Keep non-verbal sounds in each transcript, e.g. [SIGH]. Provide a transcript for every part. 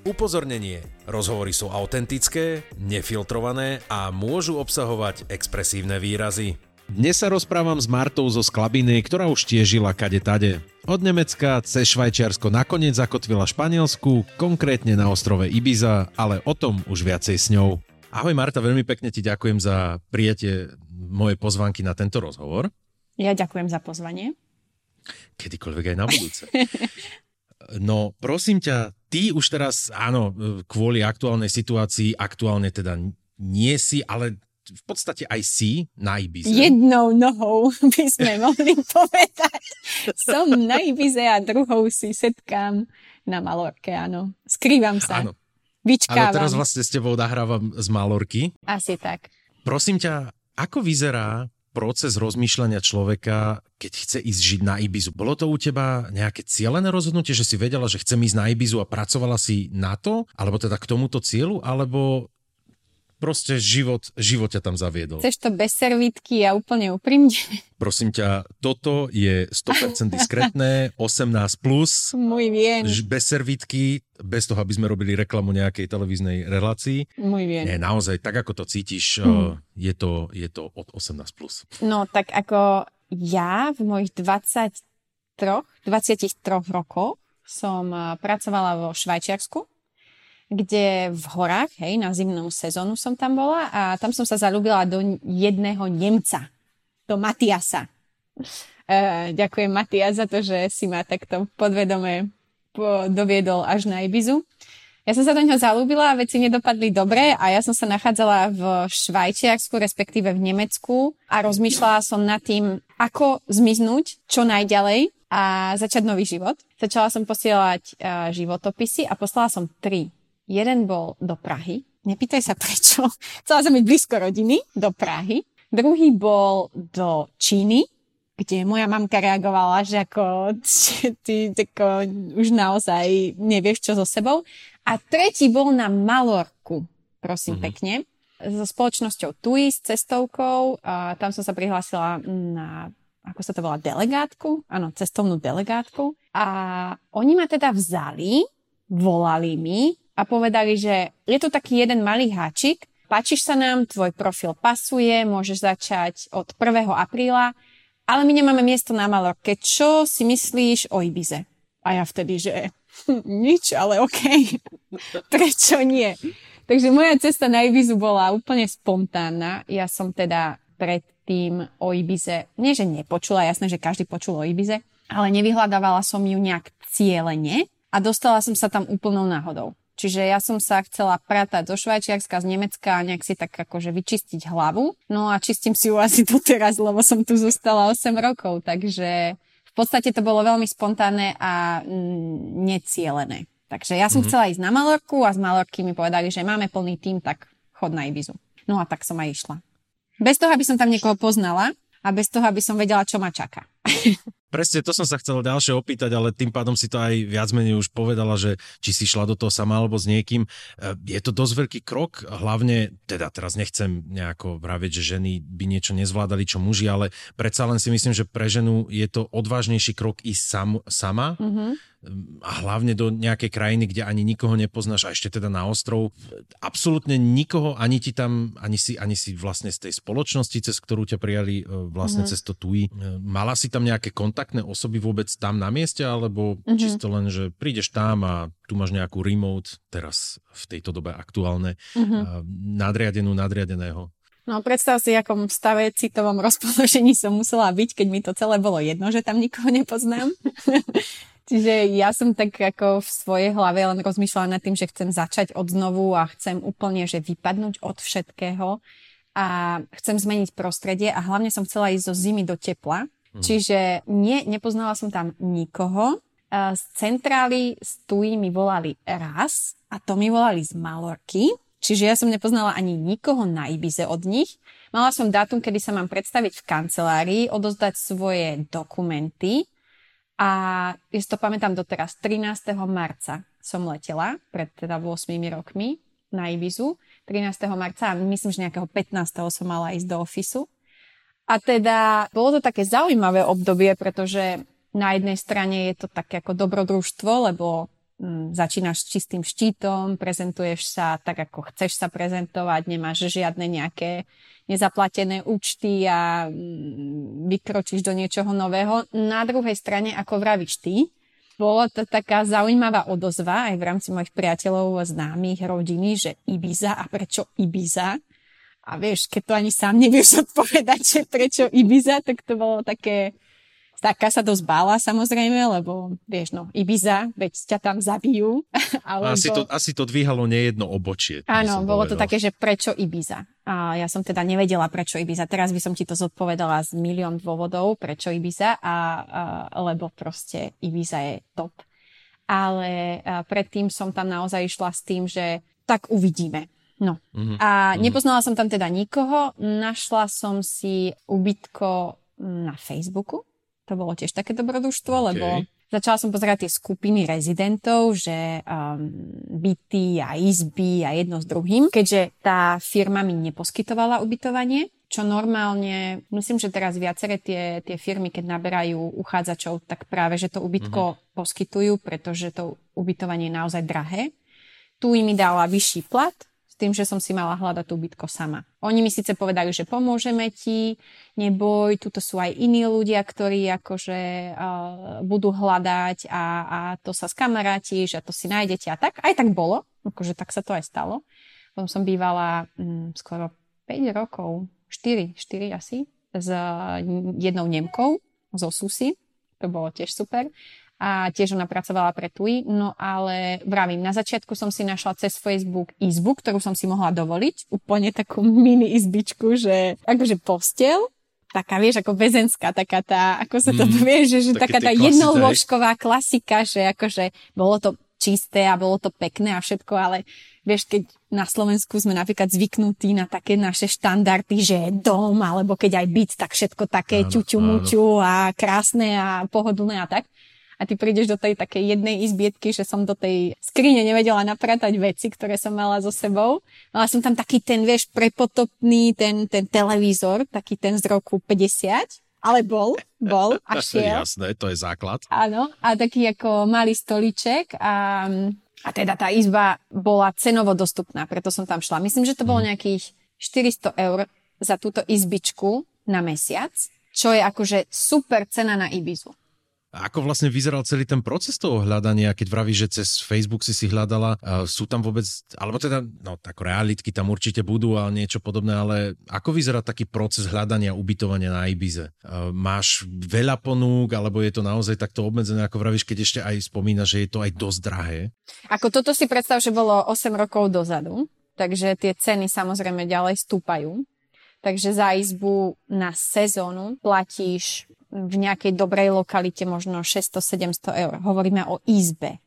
Upozornenie. Rozhovory sú autentické, nefiltrované a môžu obsahovať expresívne výrazy. Dnes sa rozprávam s Martou zo Sklabiny, ktorá už tiež žila kade tade. Od Nemecka cez Švajčiarsko nakoniec zakotvila Španielsku, konkrétne na ostrove Ibiza, ale o tom už viacej s ňou. Ahoj Marta, veľmi pekne ti ďakujem za prijatie mojej pozvanky na tento rozhovor. Ja ďakujem za pozvanie. Kedykoľvek aj na budúce. No prosím ťa, ty už teraz, áno, kvôli aktuálnej situácii, aktuálne teda nie si, ale v podstate aj si na Ibize. Jednou nohou [LAUGHS] by sme mohli povedať. Som na Ibize a druhou si setkám na Malorke, áno. Skrývam sa. Áno. Vyčkávam. Ale teraz vlastne s tebou nahrávam z Malorky. Asi tak. Prosím ťa, ako vyzerá proces rozmýšľania človeka, keď chce ísť žiť na Ibizu. Bolo to u teba nejaké cieľené rozhodnutie, že si vedela, že chcem ísť na Ibizu a pracovala si na to, alebo teda k tomuto cieľu, alebo proste život, život ťa tam zaviedol. Chceš to bez servítky a úplne úprimne? [LAUGHS] Prosím ťa, toto je 100% diskrétne, [LAUGHS] 18+. Plus, Môj vien. Bez servítky, bez toho, aby sme robili reklamu nejakej televíznej relácii. Môj vien. Nie, naozaj, tak ako to cítiš, hmm. je, to, je to od 18+. Plus. No, tak ako ja v mojich 23, 23 rokoch som eh, pracovala vo Švajčiarsku kde v horách, hej, na zimnú sezónu som tam bola a tam som sa zalúbila do jedného Nemca, do Matiasa. E, ďakujem Matias za to, že si ma takto podvedome doviedol až na Ibizu. Ja som sa do neho zalúbila, veci nedopadli dobre a ja som sa nachádzala v Švajčiarsku, respektíve v Nemecku a rozmýšľala som nad tým, ako zmiznúť čo najďalej a začať nový život. Začala som posielať uh, životopisy a poslala som tri Jeden bol do Prahy. Nepýtaj sa prečo. [LAUGHS] Chcela som byť blízko rodiny, do Prahy. Druhý bol do Číny, kde moja mamka reagovala, že ako [LAUGHS] ty ako, už naozaj nevieš čo so sebou. A tretí bol na Malorku, prosím mm-hmm. pekne, so spoločnosťou TUI, s cestovkou. A tam som sa prihlásila na, ako sa to volá, delegátku? Áno, cestovnú delegátku. A oni ma teda vzali, volali mi, a povedali, že je tu taký jeden malý háčik, páčiš sa nám, tvoj profil pasuje, môžeš začať od 1. apríla, ale my nemáme miesto na Malorke. Čo si myslíš o Ibize? A ja vtedy, že [LAUGHS] nič, ale OK. [LAUGHS] Prečo nie? Takže moja cesta na Ibizu bola úplne spontánna. Ja som teda predtým o Ibize, nie že nepočula, jasné, že každý počul o Ibize, ale nevyhľadávala som ju nejak cieľene a dostala som sa tam úplnou náhodou. Čiže ja som sa chcela pratať zo Švajčiarska, z Nemecka a nejak si tak akože vyčistiť hlavu. No a čistím si ju asi doteraz, lebo som tu zostala 8 rokov, takže v podstate to bolo veľmi spontánne a necielené. Takže ja som mm-hmm. chcela ísť na Malorku a z Malorky mi povedali, že máme plný tým, tak chod na Ibizu. No a tak som aj išla. Bez toho, aby som tam niekoho poznala a bez toho, aby som vedela, čo ma čaká. [LAUGHS] Presne to som sa chcel ďalšie opýtať, ale tým pádom si to aj viac menej už povedala, že či si šla do toho sama alebo s niekým. E, je to dosť veľký krok, hlavne, teda teraz nechcem nejako vraviť, že ženy by niečo nezvládali, čo muži, ale predsa len si myslím, že pre ženu je to odvážnejší krok ísť sam, sama. Mm-hmm a hlavne do nejakej krajiny, kde ani nikoho nepoznáš a ešte teda na ostrov. Absolútne nikoho, ani ti tam, ani si, ani si vlastne z tej spoločnosti, cez ktorú ťa prijali e, vlastne mm-hmm. cez to TUI. E, mala si tam nejaké kontaktné osoby vôbec tam na mieste, alebo mm-hmm. čisto len, že prídeš tam a tu máš nejakú remote, teraz v tejto dobe aktuálne, mm-hmm. nadriadenú, nadriadeného. No predstav si, akom stave citovom [LAUGHS] rozpoložení som musela byť, keď mi to celé bolo jedno, že tam nikoho nepoznám. [LAUGHS] Čiže ja som tak ako v svojej hlave len rozmýšľala nad tým, že chcem začať od znovu a chcem úplne, že vypadnúť od všetkého a chcem zmeniť prostredie a hlavne som chcela ísť zo zimy do tepla. Mm. Čiže nie, nepoznala som tam nikoho. Z centrály z TUI mi volali raz a to mi volali z Malorky. Čiže ja som nepoznala ani nikoho na Ibize od nich. Mala som dátum, kedy sa mám predstaviť v kancelárii, odozdať svoje dokumenty a ja to pamätám doteraz, 13. marca som letela, pred teda 8 rokmi na Ibizu. 13. marca a myslím, že nejakého 15. som mala ísť do ofisu. A teda bolo to také zaujímavé obdobie, pretože na jednej strane je to také ako dobrodružstvo, lebo začínaš s čistým štítom, prezentuješ sa tak, ako chceš sa prezentovať, nemáš žiadne nejaké nezaplatené účty a vykročíš do niečoho nového. Na druhej strane, ako vravíš ty, bolo to taká zaujímavá odozva aj v rámci mojich priateľov, známych, rodiny, že Ibiza a prečo Ibiza? A vieš, keď to ani sám nevieš [LAUGHS] odpovedať, že prečo Ibiza, tak to bolo také Taká sa dosť bála samozrejme, lebo vieš no, Ibiza, veď ťa tam zabijú. [LAUGHS] Alebo... Asi, to, asi to dvíhalo nejedno obočie. Áno, bolo povedal. to také, že prečo Ibiza. A ja som teda nevedela, prečo Ibiza. Teraz by som ti to zodpovedala z milión dôvodov, prečo Ibiza, a, a, lebo proste Ibiza je top. Ale a predtým som tam naozaj išla s tým, že tak uvidíme. No. Mm-hmm. A mhm. nepoznala som tam teda nikoho, našla som si ubytko na Facebooku, to bolo tiež také dobrodružstvo, okay. lebo začala som pozerať tie skupiny rezidentov, že um, byty a izby a jedno s druhým, keďže tá firma mi neposkytovala ubytovanie, čo normálne, myslím, že teraz viaceré tie, tie firmy, keď naberajú uchádzačov, tak práve, že to ubytko mm-hmm. poskytujú, pretože to ubytovanie je naozaj drahé. Tu im dala vyšší plat, tým, že som si mala hľadať tú bytko sama. Oni mi síce povedali, že pomôžeme ti, neboj, tuto sú aj iní ľudia, ktorí akože uh, budú hľadať a, a to sa skamarátiš a to si nájdete a tak. Aj tak bolo, akože tak sa to aj stalo. Potom som bývala um, skoro 5 rokov, 4, 4 asi, s jednou Nemkou zo Susy. To bolo tiež super a tiež ona pracovala pre TUI, no ale vravím, na začiatku som si našla cez Facebook izbu, ktorú som si mohla dovoliť, úplne takú mini izbičku, že akože postel, taká, vieš, ako väzenská, taká tá, ako sa to mm, povie, že, že taká tá jednolôžková klasika, že akože bolo to čisté a bolo to pekné a všetko, ale vieš, keď na Slovensku sme napríklad zvyknutí na také naše štandardy, že dom, alebo keď aj byt, tak všetko také ťuťu a krásne a pohodlné a tak a ty prídeš do tej takej jednej izbietky, že som do tej skrine nevedela napratať veci, ktoré som mala so sebou. Mala som tam taký ten, vieš, prepotopný ten, ten televízor, taký ten z roku 50, ale bol, bol [LAUGHS] a šiel. Jasné, to je základ. Áno, a taký ako malý stoliček a, a teda tá izba bola cenovo dostupná, preto som tam šla. Myslím, že to bolo mhm. nejakých 400 eur za túto izbičku na mesiac, čo je akože super cena na Ibizu. Ako vlastne vyzeral celý ten proces toho hľadania, keď vravíš, že cez Facebook si si hľadala, sú tam vôbec, alebo teda, no tak realitky tam určite budú a niečo podobné, ale ako vyzerá taký proces hľadania ubytovania na Ibize? Máš veľa ponúk, alebo je to naozaj takto obmedzené, ako vravíš, keď ešte aj spomína, že je to aj dosť drahé? Ako toto si predstav, že bolo 8 rokov dozadu, takže tie ceny samozrejme ďalej stúpajú. Takže za izbu na sezónu platíš v nejakej dobrej lokalite možno 600-700 eur. Hovoríme o izbe.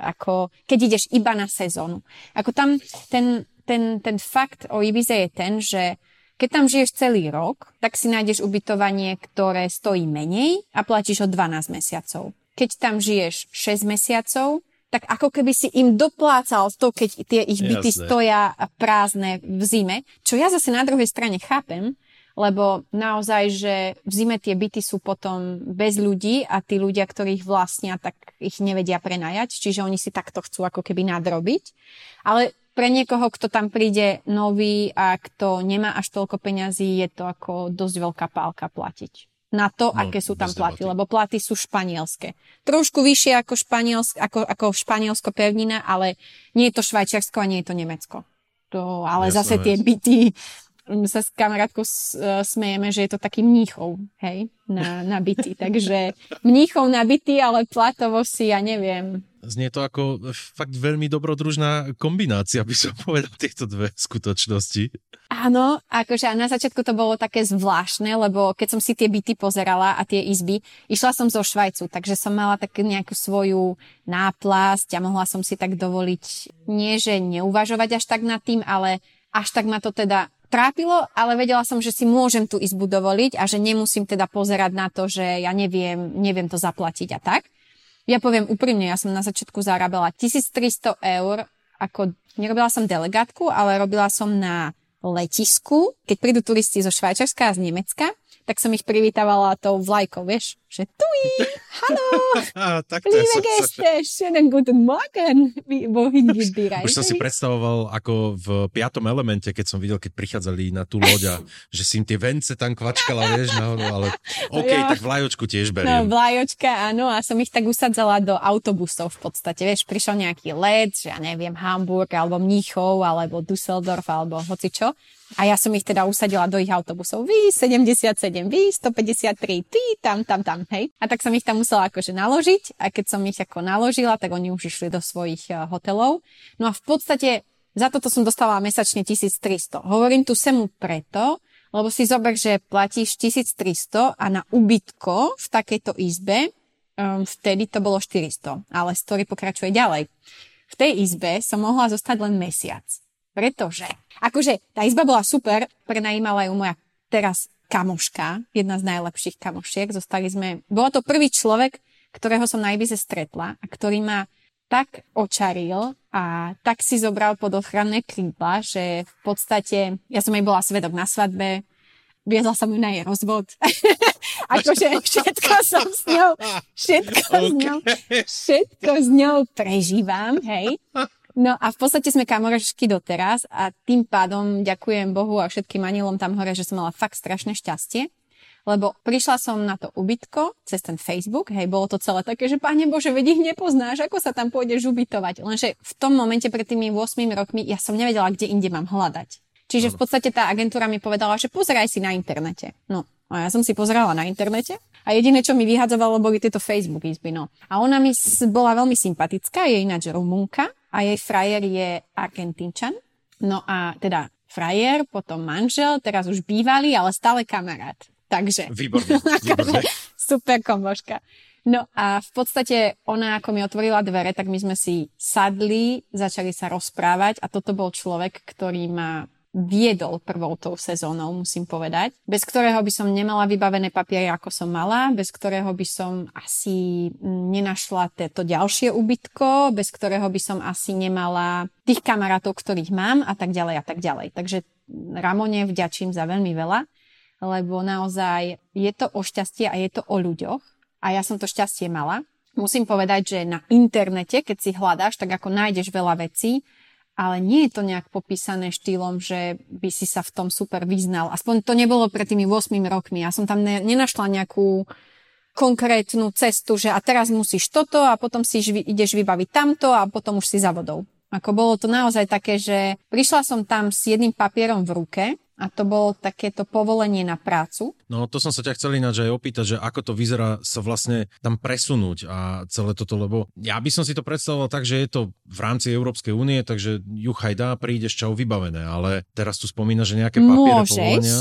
Ako, keď ideš iba na sezónu. Ako tam ten, ten, ten fakt o Ibize je ten, že keď tam žiješ celý rok, tak si nájdeš ubytovanie, ktoré stojí menej a platíš o 12 mesiacov. Keď tam žiješ 6 mesiacov, tak ako keby si im doplácal to, keď tie ich byty Jasné. stoja prázdne v zime, čo ja zase na druhej strane chápem, lebo naozaj, že v zime tie byty sú potom bez ľudí a tí ľudia, ktorých vlastnia, tak ich nevedia prenajať, čiže oni si takto chcú ako keby nadrobiť. Ale pre niekoho, kto tam príde nový a kto nemá až toľko peňazí, je to ako dosť veľká pálka platiť na to, no, aké sú tam platy, lebo platy sú španielské. Trošku vyššie ako, španielsk, ako, ako španielsko pevnina, ale nie je to Švajčiarsko a nie je to Nemecko. To, ale ja zase tie byty sa s kamarátkou e, smejeme, že je to taký mníchov, hej, na, na byty. [LAUGHS] Takže mníchov na byty, ale platovo si, ja neviem. Znie to ako fakt veľmi dobrodružná kombinácia, by som povedal, tieto dve skutočnosti. Áno, akože na začiatku to bolo také zvláštne, lebo keď som si tie byty pozerala a tie izby, išla som zo Švajcu, takže som mala takú nejakú svoju náplasť a mohla som si tak dovoliť, nie že neuvažovať až tak nad tým, ale až tak ma to teda trápilo, ale vedela som, že si môžem tú izbu dovoliť a že nemusím teda pozerať na to, že ja neviem, neviem to zaplatiť a tak. Ja poviem úprimne, ja som na začiatku zarábala 1300 eur, ako nerobila som delegátku, ale robila som na letisku, keď prídu turisti zo Švajčarska a z Nemecka, tak som ich privítavala tou vlajkou, vieš, že tuj, halo, [LAUGHS] liebe Gäste, schönen guten Morgen, wohin vybírajte. Už som si predstavoval ako v piatom elemente, keď som videl, keď prichádzali na tú loď a [LAUGHS] že si im tie vence tam kvačkala, vieš, no, no ale OK, ja. tak vlajočku tiež beriem. No, vlajočka, áno, a som ich tak usadzala do autobusov v podstate, vieš, prišiel nejaký let, že ja neviem, Hamburg, alebo Mníchov, alebo Düsseldorf, alebo hocičo. A ja som ich teda usadila do ich autobusov. Vy 77, vy 153, ty tam, tam, tam, hej. A tak som ich tam musela akože naložiť a keď som ich ako naložila, tak oni už išli do svojich uh, hotelov. No a v podstate za toto som dostala mesačne 1300. Hovorím tu semu preto, lebo si zober, že platíš 1300 a na ubytko v takejto izbe um, vtedy to bolo 400. Ale story pokračuje ďalej. V tej izbe som mohla zostať len mesiac. Pretože, akože tá izba bola super, prenajímala ju moja teraz kamoška, jedna z najlepších kamošiek. Zostali sme, bolo to prvý človek, ktorého som najviac stretla a ktorý ma tak očaril a tak si zobral pod ochranné krídla, že v podstate, ja som jej bola svedok na svadbe, viedla som ju na jej rozvod. [LAUGHS] akože všetko som s ňou, všetko okay. s ňou, všetko s ňou prežívam, hej. No a v podstate sme kamorašky doteraz a tým pádom ďakujem Bohu a všetkým anilom tam hore, že som mala fakt strašné šťastie. Lebo prišla som na to ubytko cez ten Facebook, hej, bolo to celé také, že páne Bože, veď ich nepoznáš, ako sa tam pôjdeš ubytovať. Lenže v tom momente pred tými 8 rokmi ja som nevedela, kde inde mám hľadať. Čiže v podstate tá agentúra mi povedala, že pozeraj si na internete. No, a ja som si pozerala na internete a jediné, čo mi vyhadzovalo, boli tieto Facebook izby. No. A ona mi bola veľmi sympatická, je ináč Rumunka a jej frajer je Argentínčan. No a teda frajer, potom manžel, teraz už bývalý, ale stále kamarát. Takže. Výborné, [LAUGHS] výborné. Super komoška. No a v podstate ona ako mi otvorila dvere, tak my sme si sadli, začali sa rozprávať a toto bol človek, ktorý ma viedol prvou tou sezónou, musím povedať, bez ktorého by som nemala vybavené papiere, ako som mala, bez ktorého by som asi nenašla to ďalšie ubytko, bez ktorého by som asi nemala tých kamarátov, ktorých mám a tak ďalej a tak ďalej. Takže Ramone vďačím za veľmi veľa, lebo naozaj je to o šťastie a je to o ľuďoch a ja som to šťastie mala. Musím povedať, že na internete, keď si hľadáš, tak ako nájdeš veľa vecí, ale nie je to nejak popísané štýlom, že by si sa v tom super vyznal. Aspoň to nebolo pred tými 8 rokmi. Ja som tam ne, nenašla nejakú konkrétnu cestu, že a teraz musíš toto a potom si ideš vybaviť tamto a potom už si za vodou. Ako bolo to naozaj také, že prišla som tam s jedným papierom v ruke a to bolo takéto povolenie na prácu. No to som sa ťa chcel ináč aj opýtať, že ako to vyzerá sa vlastne tam presunúť a celé toto, lebo ja by som si to predstavoval tak, že je to v rámci Európskej únie, takže juchaj dá, prídeš čau vybavené, ale teraz tu spomína, že nejaké papiere Môžeš, povolenia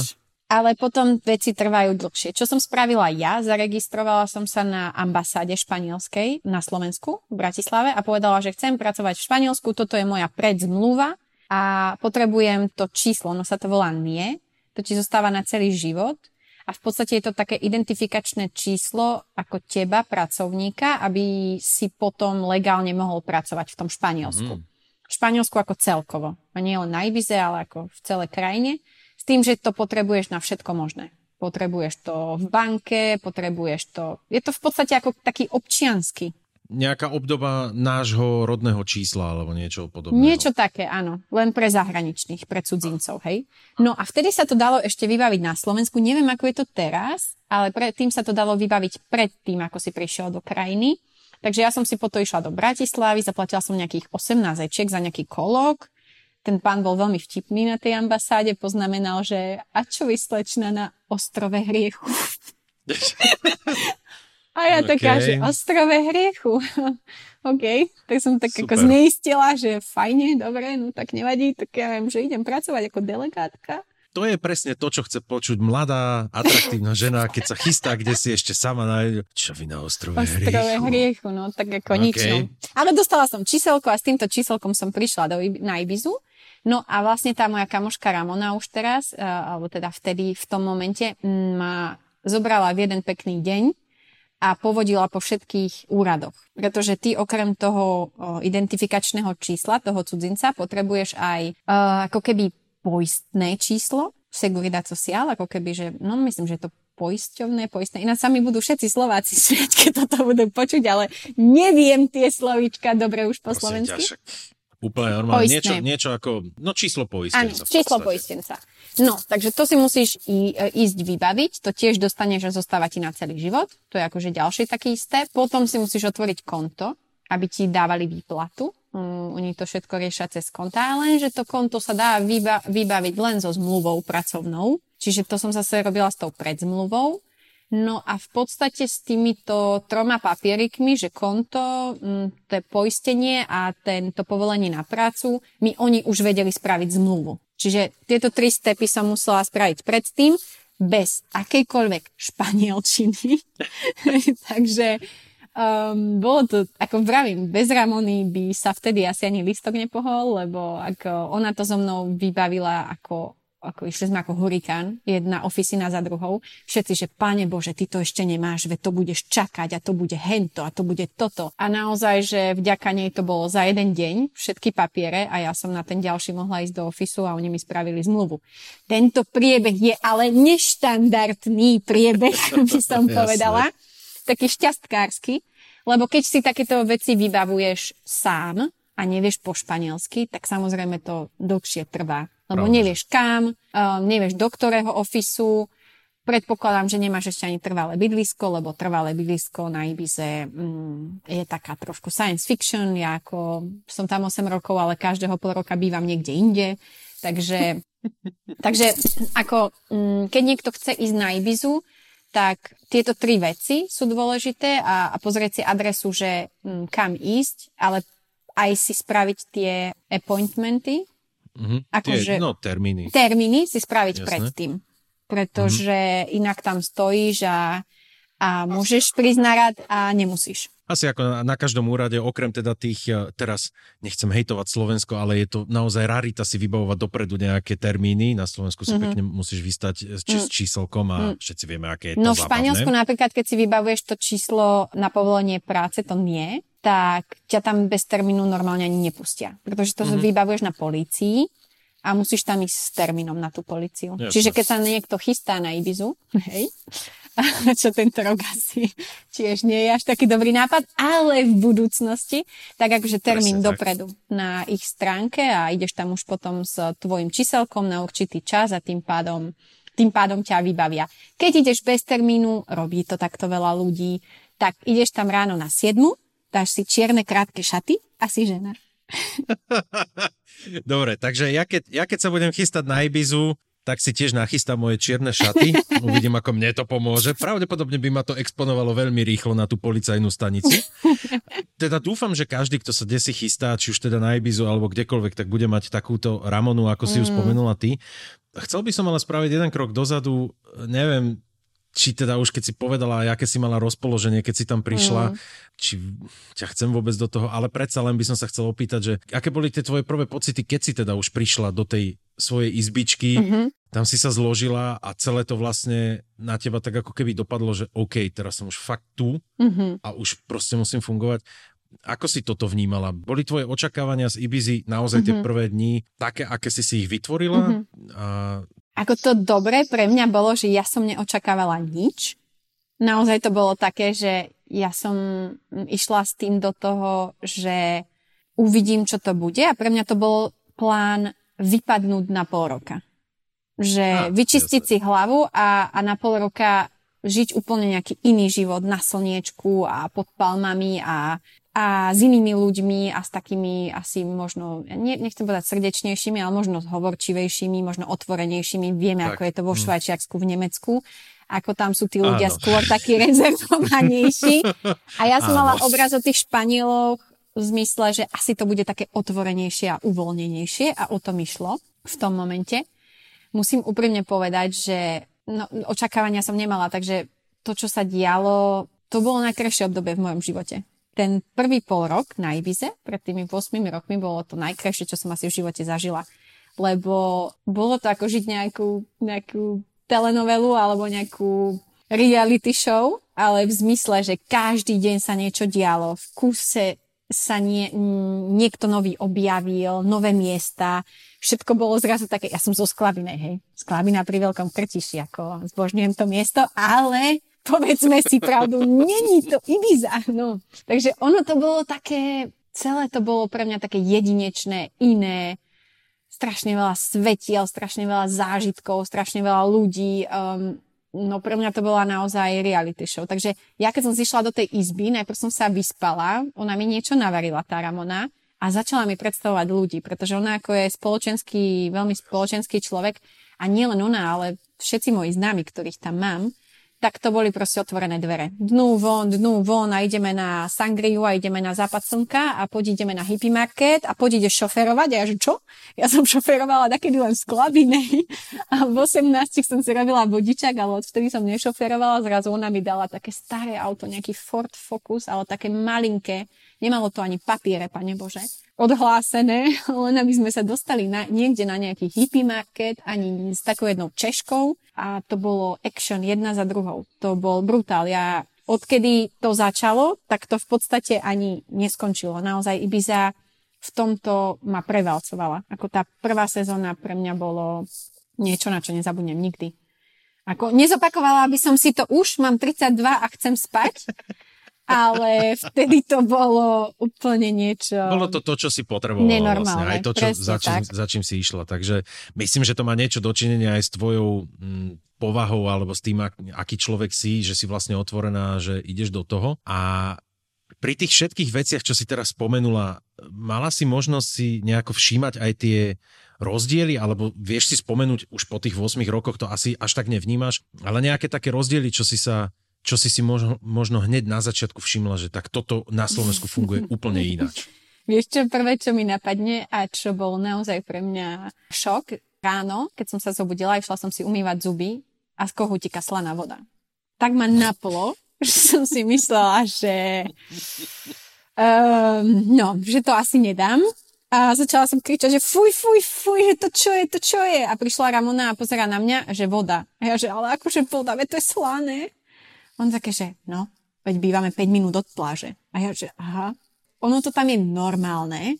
ale potom veci trvajú dlhšie. Čo som spravila ja? Zaregistrovala som sa na ambasáde španielskej na Slovensku v Bratislave a povedala, že chcem pracovať v Španielsku, toto je moja predzmluva a potrebujem to číslo, no sa to volá NIE, to ti zostáva na celý život a v podstate je to také identifikačné číslo ako teba, pracovníka, aby si potom legálne mohol pracovať v tom Španielsku. Mm. V Španielsku ako celkovo. A nie len na Ibize, ale ako v celej krajine. S tým, že to potrebuješ na všetko možné. Potrebuješ to v banke, potrebuješ to... Je to v podstate ako taký občiansky nejaká obdoba nášho rodného čísla alebo niečo podobného. Niečo také, áno. Len pre zahraničných, pre cudzincov, hej. No a vtedy sa to dalo ešte vybaviť na Slovensku. Neviem, ako je to teraz, ale predtým sa to dalo vybaviť pred tým, ako si prišiel do krajiny. Takže ja som si potom išla do Bratislavy, zaplatila som nejakých 18 ečiek za nejaký kolok. Ten pán bol veľmi vtipný na tej ambasáde, poznamenal, že a čo vyslečná na ostrove hriechu. [LAUGHS] A ja okay. taká, že ostrove hriechu. [LAUGHS] OK, tak som tak Super. ako zneistila, že fajne, dobre, no tak nevadí, tak ja viem, že idem pracovať ako delegátka. To je presne to, čo chce počuť mladá, atraktívna žena, keď sa chystá, kde si ešte sama na... Čo vy na ostrove, ostrove hriechu? Ostrove hriechu, no tak ako okay. nič. No. Ale dostala som číselko a s týmto číselkom som prišla do, na Ibizu. No a vlastne tá moja kamoška Ramona už teraz, uh, alebo teda vtedy v tom momente ma zobrala v jeden pekný deň a povodila po všetkých úradoch. Pretože ty okrem toho identifikačného čísla, toho cudzinca, potrebuješ aj uh, ako keby poistné číslo, Seguridad Social, ako keby, že, no myslím, že to poisťovné, poistné. Ináč sa mi budú všetci Slováci [LAUGHS] smieť, keď toto budú počuť, ale neviem tie slovíčka dobre už po Prosím slovensky. Ťa, Úplne normálne. Niečo, niečo ako, no číslo poistenca. Áno, číslo poistenca. No, takže to si musíš í, e, ísť vybaviť, to tiež dostaneš a zostáva ti na celý život. To je akože ďalší taký step. Potom si musíš otvoriť konto, aby ti dávali výplatu. Um, oni to všetko riešia cez konta, lenže to konto sa dá vyba- vybaviť len so zmluvou pracovnou. Čiže to som zase robila s tou predzmluvou. No a v podstate s týmito troma papierikmi, že konto, mm, to je poistenie a tento povolenie na prácu, mi oni už vedeli spraviť zmluvu. Čiže tieto tri stepy som musela spraviť predtým, bez akejkoľvek španielčiny. [LAUGHS] Takže um, bolo to, ako vravím, bez Ramony by sa vtedy asi ani listok nepohol, lebo ako ona to so mnou vybavila ako ako išli sme ako hurikán, jedna ofisina za druhou. Všetci, že páne Bože, ty to ešte nemáš, veď to budeš čakať a to bude hento a to bude toto. A naozaj, že vďaka nej to bolo za jeden deň, všetky papiere a ja som na ten ďalší mohla ísť do ofisu a oni mi spravili zmluvu. Tento priebeh je ale neštandardný priebeh, [LAUGHS] by som povedala. Taký šťastkársky, lebo keď si takéto veci vybavuješ sám, a nevieš po španielsky, tak samozrejme to dlhšie trvá. Lebo Pravda. nevieš kam, uh, nevieš do ktorého ofisu, predpokladám, že nemáš ešte ani trvalé bydlisko, lebo trvalé bydlisko na Ibize mm, je taká trošku science fiction. Ja ako som tam 8 rokov, ale každého pol roka bývam niekde inde. Takže, [LAUGHS] takže ako, mm, keď niekto chce ísť na Ibizu, tak tieto tri veci sú dôležité a, a pozrieť si adresu, že mm, kam ísť, ale aj si spraviť tie appointmenty. Mm-hmm. Akože no, termíny. Termíny si spraviť Jasne. predtým. Pretože mm-hmm. inak tam stojíš a, a môžeš prísť na rad a nemusíš. Asi ako na, na každom úrade, okrem teda tých, e, teraz nechcem hejtovať Slovensko, ale je to naozaj rarita si vybavovať dopredu nejaké termíny. Na Slovensku si mm-hmm. pekne musíš vystať či, s mhm. číselkom a mm. všetci vieme, aké je to No v Španielsku napríklad, keď si vybavuješ to číslo na povolenie práce, to nie, tak ťa tam bez termínu normálne ani nepustia. Pretože to mm-hmm. vybavuješ na polícii a musíš tam ísť s termínom na tú policiu. Jasne. Čiže keď sa niekto chystá na Ibizu, [LAUGHS] hej, čo tento rok asi tiež nie je až taký dobrý nápad, ale v budúcnosti, tak akože termín Presne, dopredu tak. na ich stránke a ideš tam už potom s tvojim číselkom na určitý čas a tým pádom tým pádom ťa vybavia. Keď ideš bez termínu, robí to takto veľa ľudí, tak ideš tam ráno na 7, dáš si čierne krátke šaty a si žena. [LAUGHS] Dobre, takže ja keď, ja keď sa budem chystať na Ibizu, tak si tiež nachystám moje čierne šaty. [LAUGHS] Uvidím, ako mne to pomôže. Pravdepodobne by ma to exponovalo veľmi rýchlo na tú policajnú stanicu. [LAUGHS] Teda dúfam, že každý, kto sa desi chystá, či už teda na Ibizu alebo kdekoľvek, tak bude mať takúto Ramonu, ako si ju mm. spomenula ty. Chcel by som ale spraviť jeden krok dozadu. Neviem, či teda už keď si povedala, aké si mala rozpoloženie, keď si tam prišla, mm. či ťa chcem vôbec do toho, ale predsa len by som sa chcel opýtať, že aké boli tie tvoje prvé pocity, keď si teda už prišla do tej svojej izbičky, mm-hmm. tam si sa zložila a celé to vlastne na teba tak ako keby dopadlo, že OK, teraz som už fakt tu mm-hmm. a už proste musím fungovať. Ako si toto vnímala? Boli tvoje očakávania z Ibizy naozaj mm-hmm. tie prvé dni také, aké si si ich vytvorila? Mm-hmm. A ako to dobré pre mňa bolo, že ja som neočakávala nič. Naozaj to bolo také, že ja som išla s tým do toho, že uvidím, čo to bude a pre mňa to bol plán vypadnúť na pol roka. Že a, vyčistiť jasne. si hlavu a, a na pol roka žiť úplne nejaký iný život na slniečku a pod palmami a a s inými ľuďmi a s takými asi možno, ne, nechcem povedať srdečnejšími, ale možno hovorčivejšími, možno otvorenejšími. Vieme, tak. ako je to vo mm. Švajčiarsku, v Nemecku. Ako tam sú tí ľudia Áno. skôr takí [LAUGHS] rezervovanejší. A ja som Áno. mala obraz o tých Španieloch v zmysle, že asi to bude také otvorenejšie a uvoľnenejšie a o tom išlo v tom momente. Musím úprimne povedať, že no, očakávania som nemala, takže to, čo sa dialo, to bolo najkrajšie obdobie v mojom živote ten prvý pol rok na Ibize, pred tými 8 rokmi, bolo to najkrajšie, čo som asi v živote zažila. lebo bolo to ako žiť nejakú, nejakú telenovelu alebo nejakú reality show, ale v zmysle, že každý deň sa niečo dialo. V kuse sa nie, niekto nový objavil, nové miesta. Všetko bolo zrazu také, ja som zo Sklavinej, hej. Sklavina pri Veľkom Krtiši, ako zbožňujem to miesto, ale povedzme si pravdu, není to Ibiza, no. Takže ono to bolo také, celé to bolo pre mňa také jedinečné, iné, strašne veľa svetiel, strašne veľa zážitkov, strašne veľa ľudí. Um, no pre mňa to bola naozaj reality show. Takže ja keď som zišla do tej izby, najprv som sa vyspala, ona mi niečo navarila, tá Ramona, a začala mi predstavovať ľudí, pretože ona ako je spoločenský, veľmi spoločenský človek a nie len ona, ale všetci moji známi, ktorých tam mám, tak to boli proste otvorené dvere. Dnú von, dnú von a ideme na sangriu a ideme na západ slnka a poď ideme na hippie market a poď ide šoferovať. A ja že čo? Ja som [LAUGHS] šoferovala takedy len v Sklabinej a v 18 som si robila vodičak, ale odvtedy som nešoferovala. Zrazu ona mi dala také staré auto, nejaký Ford Focus, ale také malinké. Nemalo to ani papiere, pane Bože odhlásené, [LAUGHS] len aby sme sa dostali na, niekde na nejaký hippie market, ani s takou jednou češkou a to bolo action jedna za druhou. To bol brutál. Ja odkedy to začalo, tak to v podstate ani neskončilo. Naozaj Ibiza v tomto ma prevalcovala. Ako tá prvá sezóna pre mňa bolo niečo, na čo nezabudnem nikdy. Ako nezopakovala by som si to už, mám 32 a chcem spať, [LAUGHS] ale vtedy to bolo úplne niečo... Bolo to to, čo si potrebovala vlastne, aj to, čo, za, čím, za čím si išla. Takže myslím, že to má niečo dočinenia aj s tvojou m, mm, povahou alebo s tým, aký človek si, že si vlastne otvorená, že ideš do toho. A pri tých všetkých veciach, čo si teraz spomenula, mala si možnosť si nejako všímať aj tie rozdiely, alebo vieš si spomenúť, už po tých 8 rokoch to asi až tak nevnímaš, ale nejaké také rozdiely, čo si sa čo si si možno, možno hneď na začiatku všimla, že tak toto na Slovensku funguje [LAUGHS] úplne ináč? Vieš čo, prvé, čo mi napadne a čo bol naozaj pre mňa šok, ráno, keď som sa zobudila, išla som si umývať zuby a z kohutika slaná voda. Tak ma napolo, [LAUGHS] že som si myslela, že um, no, že to asi nedám. A začala som kričať, že fuj, fuj, fuj, že to čo je, to čo je. A prišla Ramona a pozera na mňa, že voda. A ja, že ale akože voda, veď to je slané. On také, že no, veď bývame 5 minút od pláže. A ja, že aha, ono to tam je normálne,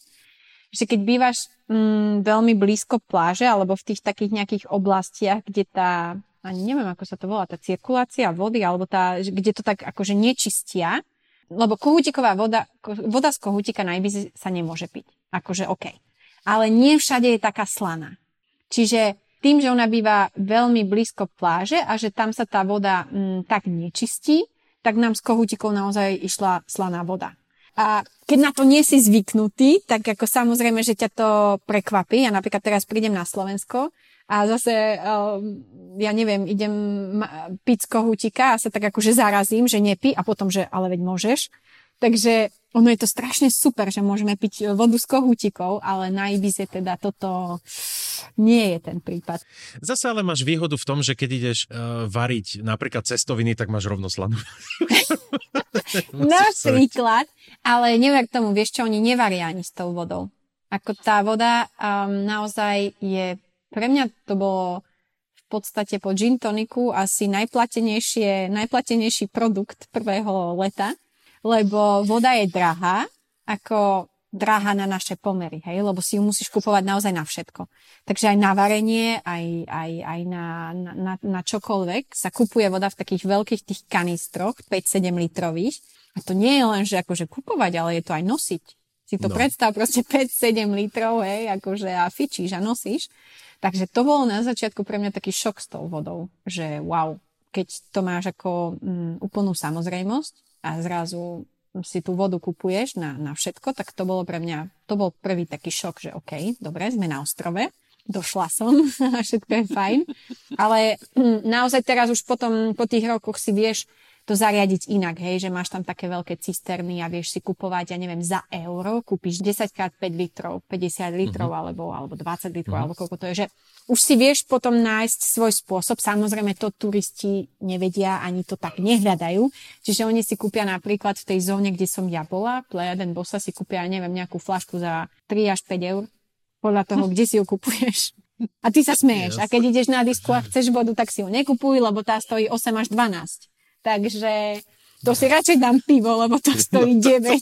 že keď bývaš mm, veľmi blízko pláže alebo v tých takých nejakých oblastiach, kde tá, ani neviem, ako sa to volá, tá cirkulácia vody, alebo tá, kde to tak akože nečistia, lebo kohutiková voda, voda z kohutika na Ibizi sa nemôže piť. Akože OK. Ale nie všade je taká slaná. Čiže tým, že ona býva veľmi blízko pláže a že tam sa tá voda m, mm, tak nečistí, tak nám z kohutikov naozaj išla slaná voda. A keď na to nie si zvyknutý, tak ako samozrejme, že ťa to prekvapí. Ja napríklad teraz prídem na Slovensko a zase, um, ja neviem, idem piť z kohutika a sa tak akože zarazím, že nepí a potom, že ale veď môžeš. Takže ono je to strašne super, že môžeme piť vodu z kohútikov, ale na Ibize teda toto nie je ten prípad. Zase ale máš výhodu v tom, že keď ideš uh, variť napríklad cestoviny, tak máš rovno slanú. [LAUGHS] Napríklad, ale neviem k tomu, vieš čo, oni nevaria ani s tou vodou. Ako tá voda um, naozaj je, pre mňa to bolo v podstate po gin toniku asi najplatenejšie, najplatenejší produkt prvého leta lebo voda je drahá, ako drahá na naše pomery, hej, lebo si ju musíš kupovať naozaj na všetko. Takže aj na varenie, aj, aj, aj na, na, na čokoľvek sa kupuje voda v takých veľkých tých kanistroch, 5-7 litrových. A to nie je len, že akože kupovať, ale je to aj nosiť. Si to no. predstav proste 5-7 litrov, hej, akože a fičíš a nosíš. Takže to bolo na začiatku pre mňa taký šok s tou vodou, že wow, keď to máš ako mm, úplnú samozrejmosť, a zrazu si tú vodu kupuješ na, na všetko, tak to bolo pre mňa, to bol prvý taký šok, že OK, dobre, sme na ostrove, došla som [LAUGHS] a všetko je fajn. Ale [CLEARS THROAT] naozaj teraz už potom, po tých rokoch si vieš to zariadiť inak, hej, že máš tam také veľké cisterny a vieš si kupovať, ja neviem, za euro, kúpiš 10 x 5 litrov, 50 litrov uh-huh. alebo, alebo 20 litrov, uh-huh. alebo koľko to je, že už si vieš potom nájsť svoj spôsob. Samozrejme, to turisti nevedia, ani to tak nehľadajú. Čiže oni si kúpia napríklad v tej zóne, kde som ja bola, Playa den Bossa si kúpia, neviem, nejakú flašku za 3 až 5 eur Podľa toho, [LAUGHS] kde si ju kupuješ. A ty sa smeješ. A keď ideš na disku a chceš vodu, tak si ju nekupuj, lebo tá stojí 8 až 12. Takže to si radšej dám pivo, lebo to [LAUGHS] stojí 9. [LAUGHS]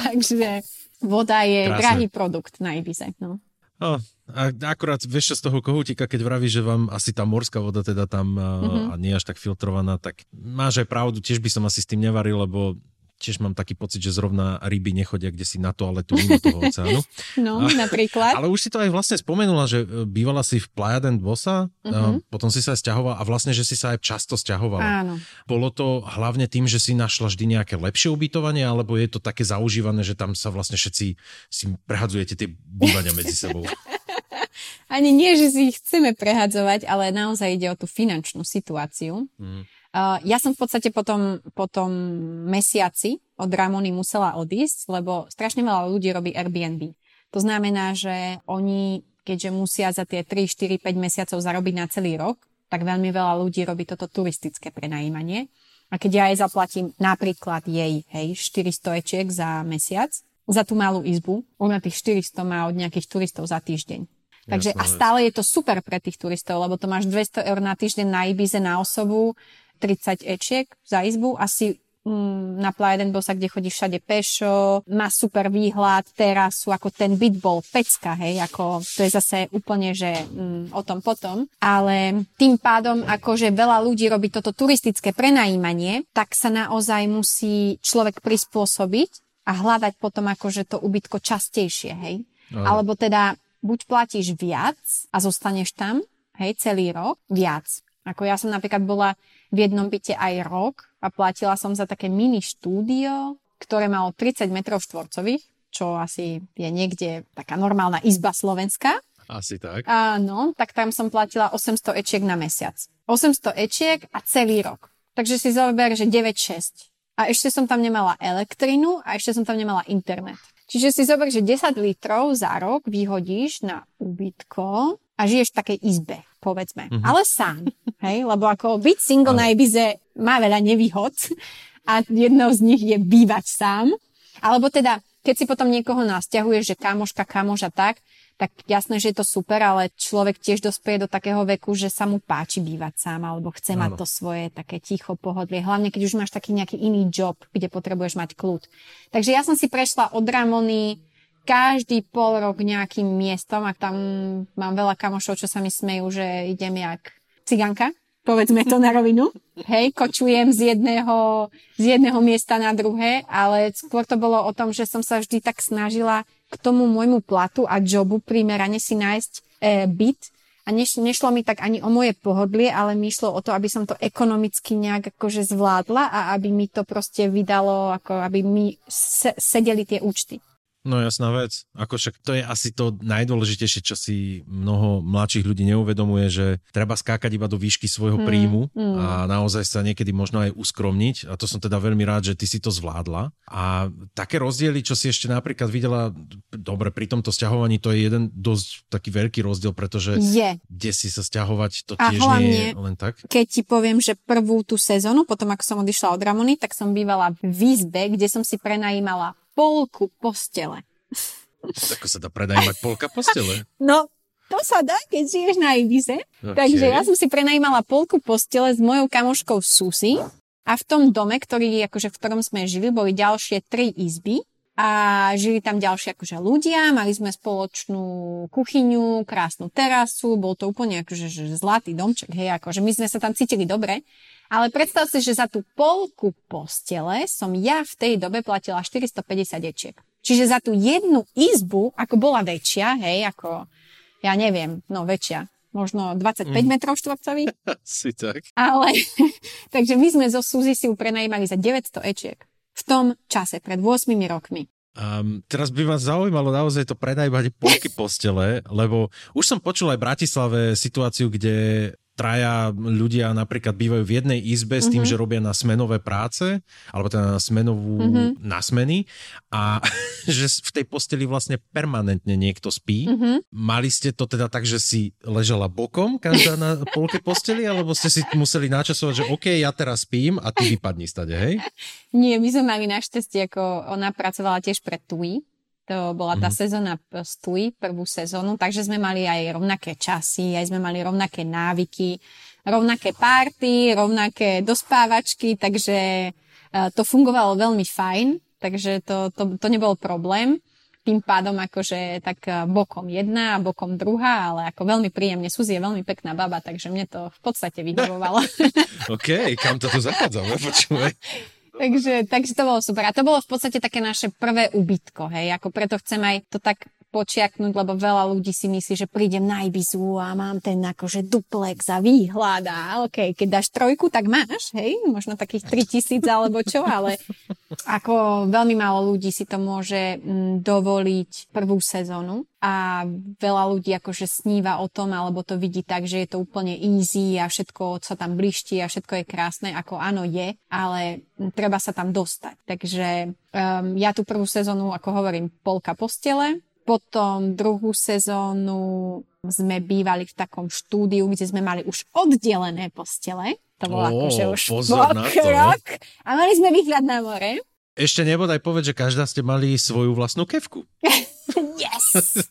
Takže voda je Krásne. drahý produkt na Ibize. No. Oh, a akurát vieš z toho kohútika, keď vraví, že vám asi tá morská voda teda tam mm-hmm. a nie až tak filtrovaná, tak máš aj pravdu, tiež by som asi s tým nevaril, lebo tiež mám taký pocit, že zrovna ryby nechodia kde si na toaletu mimo toho oceánu. [LAUGHS] No, a, napríklad. Ale už si to aj vlastne spomenula, že e, bývala si v Playa den Bosa, uh-huh. potom si sa aj stiahovala a vlastne, že si sa aj často stiahovala. Áno. Bolo to hlavne tým, že si našla vždy nejaké lepšie ubytovanie, alebo je to také zaužívané, že tam sa vlastne všetci si prehadzujete tie bývania medzi sebou? [LAUGHS] Ani nie, že si ich chceme prehadzovať, ale naozaj ide o tú finančnú situáciu. Mm. Uh, ja som v podstate potom, potom mesiaci od Ramony musela odísť, lebo strašne veľa ľudí robí Airbnb. To znamená, že oni, keďže musia za tie 3, 4, 5 mesiacov zarobiť na celý rok, tak veľmi veľa ľudí robí toto turistické prenajímanie. A keď ja jej zaplatím napríklad jej, hej, 400 ečiek za mesiac, za tú malú izbu, ona tých 400 má od nejakých turistov za týždeň. Takže a stále je to super pre tých turistov, lebo to máš 200 eur na týždeň na Ibize na osobu, 30 ečiek za izbu, asi mm, na Playa den Bosa, kde chodí všade pešo, má super výhľad, terasu, ako ten byt bol pecka, hej, ako to je zase úplne, že mm, o tom potom, ale tým pádom, akože veľa ľudí robí toto turistické prenajímanie, tak sa naozaj musí človek prispôsobiť a hľadať potom akože to ubytko častejšie, hej. Aj. Alebo teda buď platíš viac a zostaneš tam, hej, celý rok, viac. Ako ja som napríklad bola v jednom byte aj rok a platila som za také mini štúdio, ktoré malo 30 metrov štvorcových, čo asi je niekde taká normálna izba slovenská. Asi tak. Áno, tak tam som platila 800 ečiek na mesiac. 800 ečiek a celý rok. Takže si zober, že 9,6. A ešte som tam nemala elektrinu a ešte som tam nemala internet. Čiže si zober, že 10 litrov za rok vyhodíš na ubytko a žiješ v takej izbe, povedzme. Mm-hmm. Ale sám, hej? Lebo ako byť single Ale... na Ibize má veľa nevýhod a jednou z nich je bývať sám. Alebo teda, keď si potom niekoho nasťahuješ, že kamoška, kamoš a tak, tak jasné, že je to super, ale človek tiež dospieje do takého veku, že sa mu páči bývať sám, alebo chce Áno. mať to svoje také ticho pohodlie. Hlavne, keď už máš taký nejaký iný job, kde potrebuješ mať kľud. Takže ja som si prešla od Ramony každý pol rok nejakým miestom a tam mám veľa kamošov, čo sa mi smejú, že idem jak ciganka, povedzme to na rovinu. Hej, kočujem z jedného, z jedného miesta na druhé, ale skôr to bolo o tom, že som sa vždy tak snažila k tomu môjmu platu a jobu primerane si nájsť e, byt a neš, nešlo mi tak ani o moje pohodlie, ale mi išlo o to, aby som to ekonomicky nejak akože zvládla a aby mi to proste vydalo, ako aby mi se, sedeli tie účty. No jasná vec. Ako však to je asi to najdôležitejšie, čo si mnoho mladších ľudí neuvedomuje, že treba skákať iba do výšky svojho hmm, príjmu hmm. a naozaj sa niekedy možno aj uskromniť. A to som teda veľmi rád, že ty si to zvládla. A také rozdiely, čo si ešte napríklad videla, dobre, pri tomto sťahovaní to je jeden dosť taký veľký rozdiel, pretože je. kde si sa sťahovať, to tiež hlavne, nie je len tak. Keď ti poviem, že prvú tú sezónu, potom ako som odišla od Ramony, tak som bývala v izbe, kde som si prenajímala polku postele. Ako sa dá prenajímať polka postele? No, to sa dá, keď žiješ na Ibize. Okay. Takže ja som si prenajímala polku postele s mojou kamoškou Susi a v tom dome, ktorý, akože, v ktorom sme žili, boli ďalšie tri izby a žili tam ďalšie akože ľudia, mali sme spoločnú kuchyňu, krásnu terasu, bol to úplne akože že zlatý domček, hej, akože my sme sa tam cítili dobre. Ale predstav si, že za tú polku postele som ja v tej dobe platila 450 ečiek. Čiže za tú jednu izbu, ako bola väčšia, hej, ako, ja neviem, no väčšia, možno 25 mm. metrov štvorcových. [LAUGHS] si tak. Ale, [LAUGHS] takže my sme zo Suzy si ju prenajímali za 900 ečiek. V tom čase, pred 8 rokmi. Um, teraz by vás zaujímalo naozaj to predajbať polky postele, lebo už som počul aj v Bratislave situáciu, kde traja ľudia napríklad bývajú v jednej izbe s tým, mm-hmm. že robia na smenové práce, alebo teda na smenovú, mm-hmm. na smeny a [LAUGHS] že v tej posteli vlastne permanentne niekto spí. Mm-hmm. Mali ste to teda tak, že si ležala bokom každá na [LAUGHS] polke posteli, alebo ste si museli načasovať, že OK, ja teraz spím a ty vypadni stade, hej? Nie, my sme mali našťastie, ako ona pracovala tiež pre TUI, To bola tá mm. sezóna z TUI, prvú sezónu, takže sme mali aj rovnaké časy, aj sme mali rovnaké návyky, rovnaké párty, rovnaké dospávačky, takže uh, to fungovalo veľmi fajn, takže to, to, to nebol problém tým pádom akože tak e, bokom jedna a bokom druhá, ale ako veľmi príjemne. Suzy je veľmi pekná baba, takže mne to v podstate [LAUGHS] vyhovovalo. OK, kam to tu zachádzame, počúvaj. [LAUGHS] takže, takže to bolo super. A to bolo v podstate také naše prvé ubytko, hej, ako preto chcem aj to tak počiaknúť, lebo veľa ľudí si myslí, že prídem na Ibizu a mám ten akože duplex a výhľad a ok, keď dáš trojku, tak máš, hej, možno takých 3000 alebo čo, ale ako veľmi málo ľudí si to môže mm, dovoliť prvú sezónu a veľa ľudí akože sníva o tom, alebo to vidí tak, že je to úplne easy a všetko sa tam bliští a všetko je krásne, ako áno je, ale treba sa tam dostať. Takže um, ja tú prvú sezónu, ako hovorím, polka postele, potom druhú sezónu sme bývali v takom štúdiu, kde sme mali už oddelené postele. To bolo oh, akože už pozor na krok. To. A mali sme výhľad na more. Ešte nebodaj povedať, že každá ste mali svoju vlastnú kevku. [LAUGHS] yes!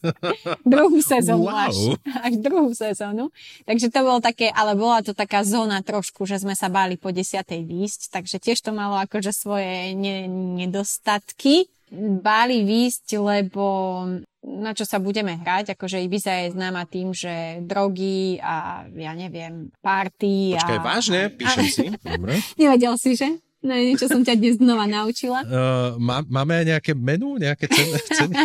druhú [LAUGHS] sezónu wow. až, až druhú sezónu. Takže to bolo také, ale bola to taká zóna trošku, že sme sa báli po desiatej výsť, takže tiež to malo akože svoje ne- nedostatky báli výjsť, lebo na čo sa budeme hrať, akože Ibiza je známa tým, že drogy a ja neviem, party Počkaj, a... vážne? [LAUGHS] Píšem si. Dobre. Nevedel si, že? No, niečo som ťa dnes znova naučila. Uh, [LAUGHS] má, máme aj nejaké menu, nejaké ceny? [LAUGHS] ceny?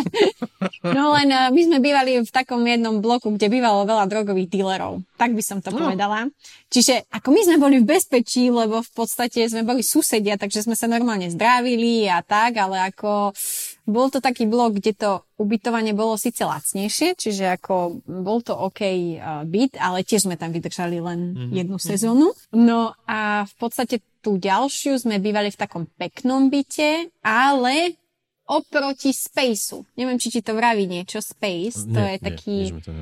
no len uh, my sme bývali v takom jednom bloku, kde bývalo veľa drogových dílerov. Tak by som to no. povedala. Čiže ako my sme boli v bezpečí, lebo v podstate sme boli susedia, takže sme sa normálne zdravili a tak, ale ako bol to taký blok, kde to ubytovanie bolo síce lacnejšie, čiže ako bol to OK uh, byt, ale tiež sme tam vydržali len mm-hmm. jednu sezónu. No a v podstate tú ďalšiu sme bývali v takom peknom byte, ale oproti Spaceu. Neviem, či ti to vraví niečo. Space, to nie, je taký... Nie, to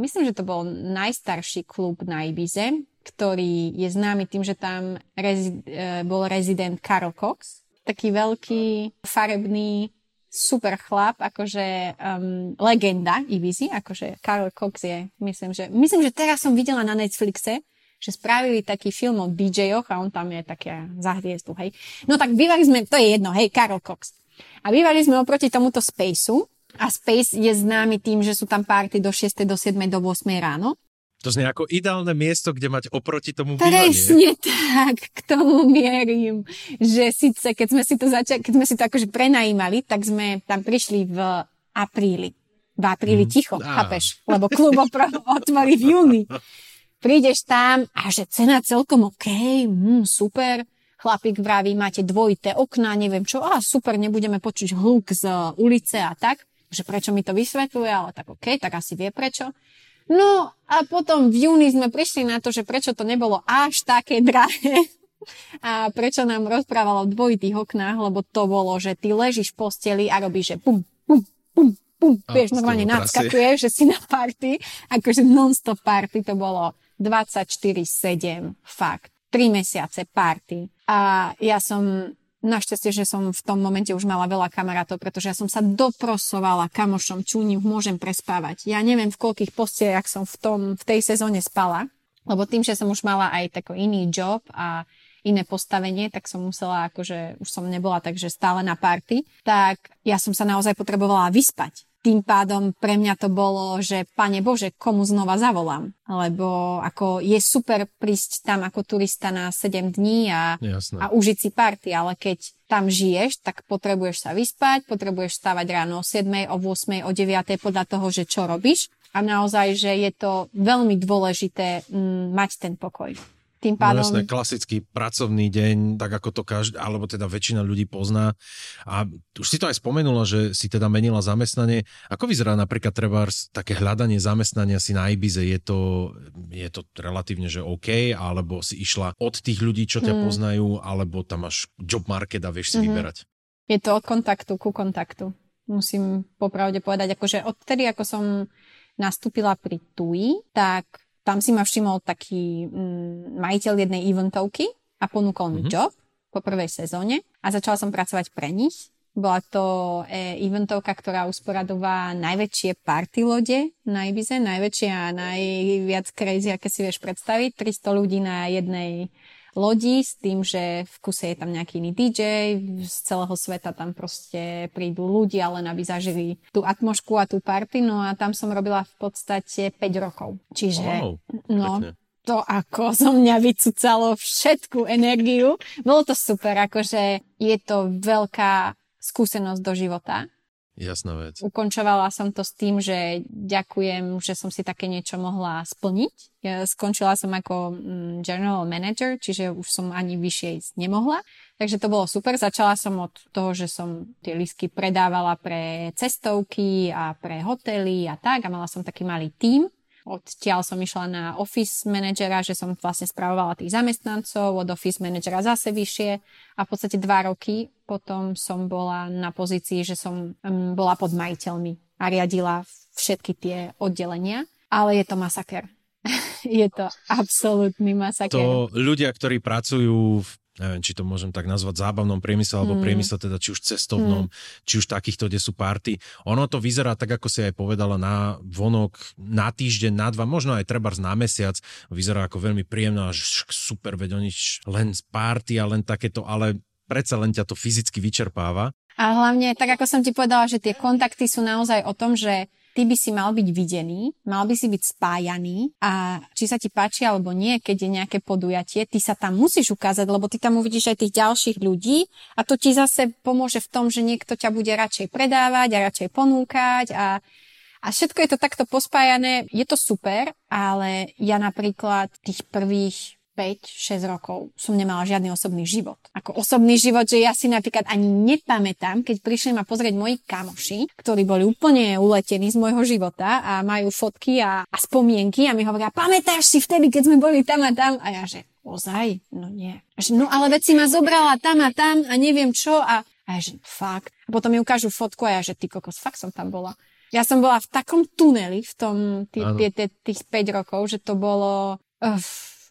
myslím, že to bol najstarší klub na Ibize, ktorý je známy tým, že tam rezi- e, bol rezident Karol Cox. Taký veľký, farebný, super chlap, akože um, legenda Ibizy, akože Karol Cox je, myslím, že, myslím, že teraz som videla na Netflixe, že spravili taký film o DJ-och a on tam je také za hviezdu, hej. No tak bývali sme, to je jedno, hej, Karol Cox. A bývali sme oproti tomuto Spaceu a Space je známy tým, že sú tam party do 6. do 7. do 8. ráno. To znie ako ideálne miesto, kde mať oproti tomu bývanie. Presne tak, k tomu mierim. Že síce, keď sme si to začali, keď sme si to akože prenajímali, tak sme tam prišli v apríli. V apríli mm. ticho, ah. chápeš? Lebo klub [LAUGHS] otvorí v júni. Prídeš tam a že cena celkom OK, mm, super. Chlapík vraví, máte dvojité okná, neviem čo, a super, nebudeme počuť hluk z ulice a tak. Že prečo mi to vysvetľuje, ale tak OK, tak asi vie prečo. No a potom v júni sme prišli na to, že prečo to nebolo až také [LAUGHS] drahé. A prečo nám rozprávalo o dvojitých oknách, lebo to bolo, že ty ležíš v posteli a robíš, že pum, pum, pum, pum, vieš, normálne nadskakuješ, že si na party, akože non-stop party, to bolo 24-7, fakt. 3 mesiace party. A ja som Našťastie, že som v tom momente už mala veľa kamarátov, pretože ja som sa doprosovala kamošom, nich môžem prespávať. Ja neviem, v koľkých posteliach som v, tom, v tej sezóne spala, lebo tým, že som už mala aj taký iný job a iné postavenie, tak som musela, akože už som nebola takže stále na party, tak ja som sa naozaj potrebovala vyspať tým pádom pre mňa to bolo, že pane Bože, komu znova zavolám. Lebo ako je super prísť tam ako turista na 7 dní a, a užiť si party, ale keď tam žiješ, tak potrebuješ sa vyspať, potrebuješ stávať ráno o 7, o 8, o 9 podľa toho, že čo robíš. A naozaj, že je to veľmi dôležité m, mm, mať ten pokoj. Tým no pádom... No jasné, klasický pracovný deň, tak ako to každý, alebo teda väčšina ľudí pozná. A už si to aj spomenula, že si teda menila zamestnanie. Ako vyzerá napríklad treba také hľadanie zamestnania si na Ibize? Je to, je to relatívne, že OK, alebo si išla od tých ľudí, čo ťa hmm. poznajú, alebo tam máš job market a vieš si hmm. vyberať? Je to od kontaktu ku kontaktu. Musím popravde povedať, akože odtedy, ako som nastúpila pri TUI, tak tam si ma všimol taký mm, majiteľ jednej eventovky a ponúkol mm-hmm. mi mhm. job po prvej sezóne a začala som pracovať pre nich Bola to e, eventovka, ktorá usporadová najväčšie party lode na Ibize, najväčšie a najviac crazy, aké si vieš predstaviť. 300 ľudí na jednej lodi s tým, že v kuse je tam nejaký iný DJ, z celého sveta tam proste prídu ľudia, len aby zažili tú atmošku a tú party, no a tam som robila v podstate 5 rokov. Čiže, wow, no, pekne to ako zo mňa vycúcalo všetku energiu. Bolo to super, akože je to veľká skúsenosť do života. Jasná vec. Ukončovala som to s tým, že ďakujem, že som si také niečo mohla splniť. Ja skončila som ako mm, general manager, čiže už som ani vyššie ísť nemohla. Takže to bolo super. Začala som od toho, že som tie lístky predávala pre cestovky a pre hotely a tak a mala som taký malý tím Odtiaľ som išla na office managera, že som vlastne spravovala tých zamestnancov, od office managera zase vyššie a v podstate dva roky potom som bola na pozícii, že som bola pod majiteľmi a riadila všetky tie oddelenia. Ale je to masaker. [LAUGHS] je to absolútny masaker. To ľudia, ktorí pracujú v neviem, či to môžem tak nazvať zábavnom priemysle, alebo mm. priemysle teda či už cestovnom, mm. či už takýchto, kde sú party. Ono to vyzerá tak, ako si aj povedala, na vonok, na týždeň, na dva, možno aj treba na mesiac. Vyzerá ako veľmi príjemná, až super, veď oni len z party a len takéto, ale predsa len ťa to fyzicky vyčerpáva. A hlavne, tak ako som ti povedala, že tie kontakty sú naozaj o tom, že ty by si mal byť videný, mal by si byť spájaný a či sa ti páči alebo nie, keď je nejaké podujatie, ty sa tam musíš ukázať, lebo ty tam uvidíš aj tých ďalších ľudí a to ti zase pomôže v tom, že niekto ťa bude radšej predávať a radšej ponúkať a a všetko je to takto pospájané, je to super, ale ja napríklad tých prvých 5-6 rokov som nemala žiadny osobný život. Ako osobný život, že ja si napríklad ani nepamätám, keď prišli ma pozrieť moji kamoši, ktorí boli úplne uletení z môjho života a majú fotky a, a spomienky a mi hovoria, pamätáš si vtedy, keď sme boli tam a tam? A ja že, ozaj? No nie. Že, no ale veď si ma zobrala tam a tam a neviem čo a, a ja že, fakt. A potom mi ukážu fotku a ja že, ty kokos, fakt som tam bola. Ja som bola v takom tuneli v tom, tý, tý, tý, tých 5 rokov, že to bolo... Uh,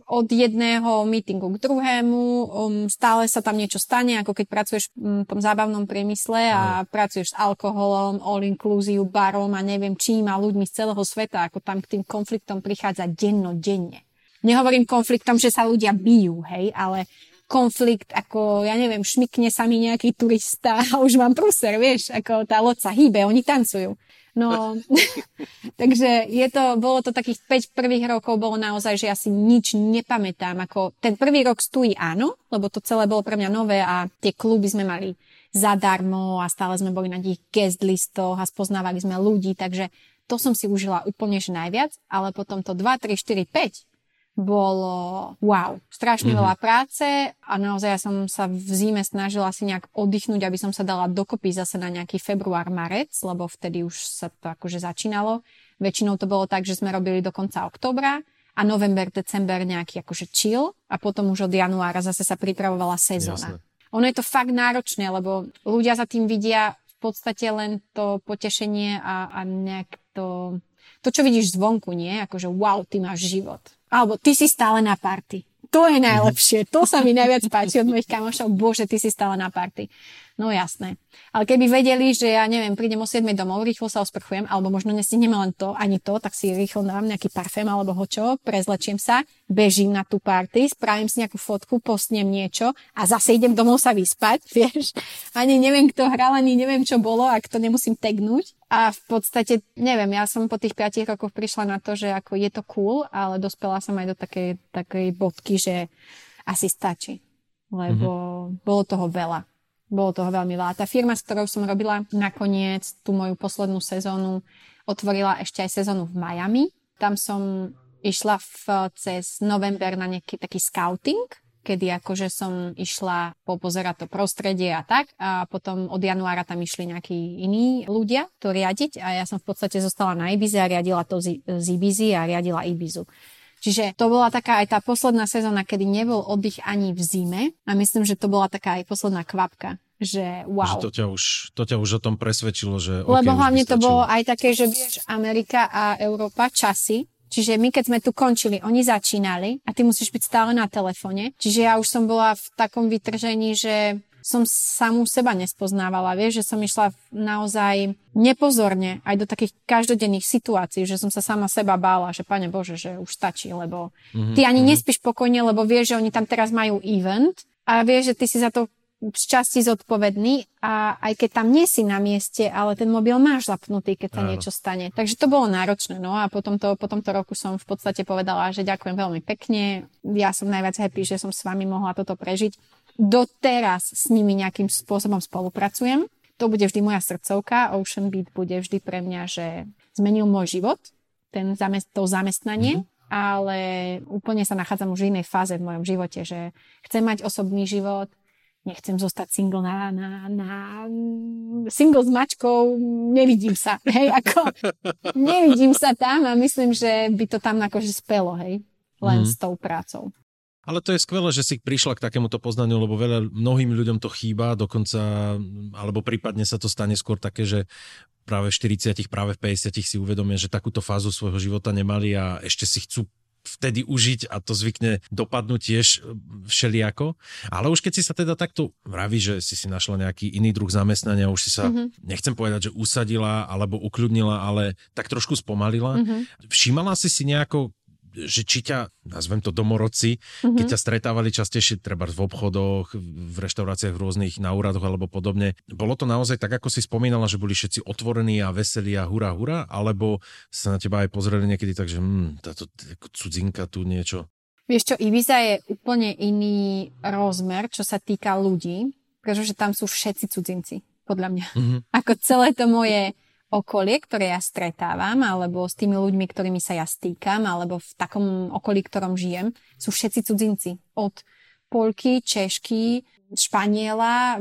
od jedného meetingu k druhému, um, stále sa tam niečo stane, ako keď pracuješ v tom zábavnom priemysle a no. pracuješ s alkoholom, all inclusive, barom a neviem čím a ľuďmi z celého sveta, ako tam k tým konfliktom prichádza denno, denne. Nehovorím konfliktom, že sa ľudia bijú, hej, ale konflikt, ako, ja neviem, šmikne sa mi nejaký turista a už mám pruser, vieš, ako tá loď sa hýbe, oni tancujú. No, [LAUGHS] takže je to, bolo to takých 5 prvých rokov, bolo naozaj, že ja si nič nepamätám. Ako ten prvý rok stojí áno, lebo to celé bolo pre mňa nové a tie kluby sme mali zadarmo a stále sme boli na tých guest listoch a spoznávali sme ľudí, takže to som si užila úplne že najviac, ale potom to 2, 3, 4, 5 bolo wow, strašne mm-hmm. veľa práce a naozaj ja som sa v zime snažila si nejak oddychnúť, aby som sa dala dokopy zase na nejaký február, marec, lebo vtedy už sa to akože začínalo. Väčšinou to bolo tak, že sme robili do konca oktobra a november, december nejaký akože chill a potom už od januára zase sa pripravovala sezóna. Jasne. Ono je to fakt náročné, lebo ľudia za tým vidia v podstate len to potešenie a, a nejak to, to, čo vidíš zvonku, nie? Akože wow, ty máš život alebo ty si stále na party. To je najlepšie. To sa mi najviac páči od mojich kamošov. Bože, ty si stále na party. No jasné. Ale keby vedeli, že ja neviem, prídem o 7 domov, rýchlo sa osprchujem, alebo možno nestihneme len to, ani to, tak si rýchlo dám nejaký parfém alebo hočo, prezlečiem sa, bežím na tú party, spravím si nejakú fotku, postnem niečo a zase idem domov sa vyspať, [LAUGHS] vieš. Ani neviem, kto hral, ani neviem, čo bolo, ak to nemusím tegnúť. A v podstate, neviem, ja som po tých 5 rokoch prišla na to, že ako je to cool, ale dospela som aj do takej, takej bodky, že asi stačí. Lebo mm-hmm. bolo toho veľa bolo toho veľmi veľa. Tá firma, s ktorou som robila nakoniec tú moju poslednú sezónu, otvorila ešte aj sezónu v Miami. Tam som išla v, cez november na nejaký taký scouting, kedy akože som išla popozerať to prostredie a tak a potom od januára tam išli nejakí iní ľudia to riadiť a ja som v podstate zostala na Ibize a riadila to z, z Ibizy a riadila Ibizu. Čiže to bola taká aj tá posledná sezóna, kedy nebol oddych ani v zime a myslím, že to bola taká aj posledná kvapka že wow. Že to ťa už, to ťa už o tom presvedčilo, že Lebo okay, hlavne to bolo aj také, že vieš, Amerika a Európa časy, Čiže my, keď sme tu končili, oni začínali a ty musíš byť stále na telefóne. Čiže ja už som bola v takom vytržení, že som samú seba nespoznávala. Vieš, že som išla naozaj nepozorne aj do takých každodenných situácií, že som sa sama seba bála, že pane Bože, že už stačí, lebo mm-hmm. ty ani mm-hmm. nespíš pokojne, lebo vieš, že oni tam teraz majú event a vieš, že ty si za to z časti zodpovedný a aj keď tam nie si na mieste, ale ten mobil máš zapnutý, keď sa Áno. niečo stane. Takže to bolo náročné. No a potom to, po tomto roku som v podstate povedala, že ďakujem veľmi pekne. Ja som najviac happy, že som s vami mohla toto prežiť. Doteraz s nimi nejakým spôsobom spolupracujem. To bude vždy moja srdcovka. Ocean Beat bude vždy pre mňa, že zmenil môj život, ten zamest- to zamestnanie. Mm-hmm ale úplne sa nachádzam už v inej fáze v mojom živote, že chcem mať osobný život, nechcem zostať single na, na, na single s mačkou, nevidím sa, [LAUGHS] hej, ako nevidím sa tam a myslím, že by to tam akože spelo, hej, len mm. s tou prácou. Ale to je skvelé, že si prišla k takémuto poznaniu, lebo veľa, mnohým ľuďom to chýba, dokonca, alebo prípadne sa to stane skôr také, že práve v 40, práve v 50 si uvedomia, že takúto fázu svojho života nemali a ešte si chcú vtedy užiť a to zvykne dopadnúť tiež e, všelijako. Ale už keď si sa teda takto vraví, že si si našla nejaký iný druh zamestnania, už si sa, mm-hmm. nechcem povedať, že usadila alebo ukľudnila, ale tak trošku spomalila. Mm-hmm. Všímala si si nejako že či ťa, nazvem to domorodci, mm-hmm. keď ťa stretávali častejšie treba v obchodoch, v reštauráciách v rôznych na úradoch alebo podobne. Bolo to naozaj tak, ako si spomínala, že boli všetci otvorení a veselí a hurá, hurá, alebo sa na teba aj pozreli niekedy tak, že hm, táto cudzinka tu niečo. Vieš čo, Ibiza je úplne iný rozmer, čo sa týka ľudí, pretože tam sú všetci cudzinci, podľa mňa. Mm-hmm. Ako celé to moje okolie, ktoré ja stretávam, alebo s tými ľuďmi, ktorými sa ja stýkam, alebo v takom okolí, ktorom žijem, sú všetci cudzinci. Od Polky, Češky, Španiela,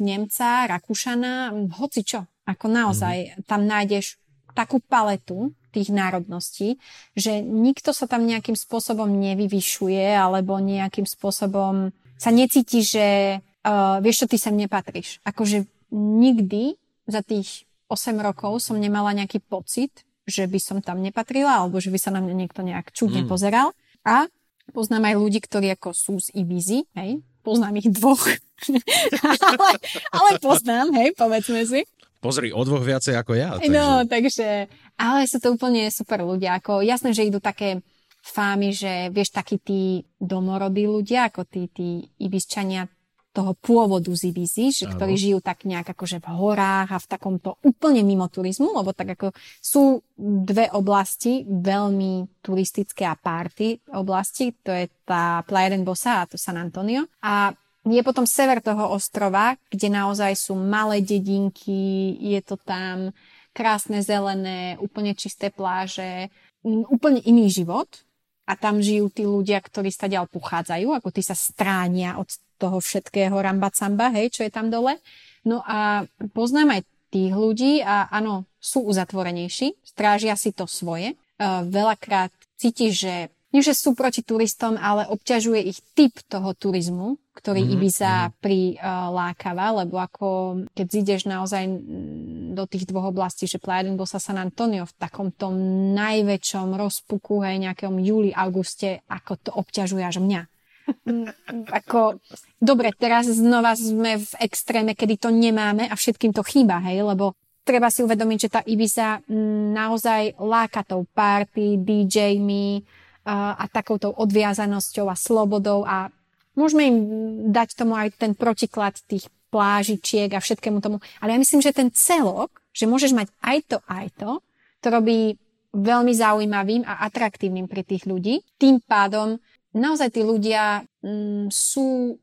Nemca, Rakúšana, hoci čo. Ako naozaj, mm-hmm. tam nájdeš takú paletu tých národností, že nikto sa tam nejakým spôsobom nevyvyšuje alebo nejakým spôsobom sa necíti, že uh, vieš čo, ty sem nepatríš. Akože nikdy za tých 8 rokov som nemala nejaký pocit, že by som tam nepatrila, alebo že by sa na mňa niekto nejak čudne mm. pozeral. A poznám aj ľudí, ktorí ako sú z Ibizy, hej, poznám ich dvoch, [LAUGHS] ale, ale poznám, hej, povedzme si. Pozri, o dvoch viacej ako ja. Takže... No, takže, ale sú to úplne super ľudia. Ako, jasné, že idú také fámy, že vieš, takí tí domorodí ľudia, ako tí, tí ibisčania, toho pôvodu z Ibizy, že, ktorí žijú tak nejak akože v horách a v takomto úplne mimo turizmu, lebo tak ako sú dve oblasti veľmi turistické a party oblasti, to je tá Playa del Bosa a to San Antonio. A je potom sever toho ostrova, kde naozaj sú malé dedinky, je to tam krásne zelené, úplne čisté pláže, úplne iný život a tam žijú tí ľudia, ktorí ďal pochádzajú, ako tí sa stránia od toho všetkého rambacamba, hej, čo je tam dole. No a poznám aj tých ľudí a áno, sú uzatvorenejší, strážia si to svoje. Veľakrát cítiš, že nie, že sú proti turistom, ale obťažuje ich typ toho turizmu, ktorý mm-hmm. Ibiza mm-hmm. prilákava, lebo ako keď zídeš naozaj do tých dvoch oblastí, že Playa del sa San Antonio v takom tom najväčšom rozpuku, hej, nejakom júli, auguste, ako to obťažuje až mňa. Mm, ako, dobre, teraz znova sme v extréme, kedy to nemáme a všetkým to chýba, hej, lebo treba si uvedomiť, že tá Ibiza mm, naozaj láka tou party, DJmi a, a takouto odviazanosťou a slobodou a môžeme im dať tomu aj ten protiklad tých plážičiek a všetkému tomu. Ale ja myslím, že ten celok, že môžeš mať aj to, aj to, to robí veľmi zaujímavým a atraktívnym pre tých ľudí. Tým pádom naozaj tí ľudia mm, sú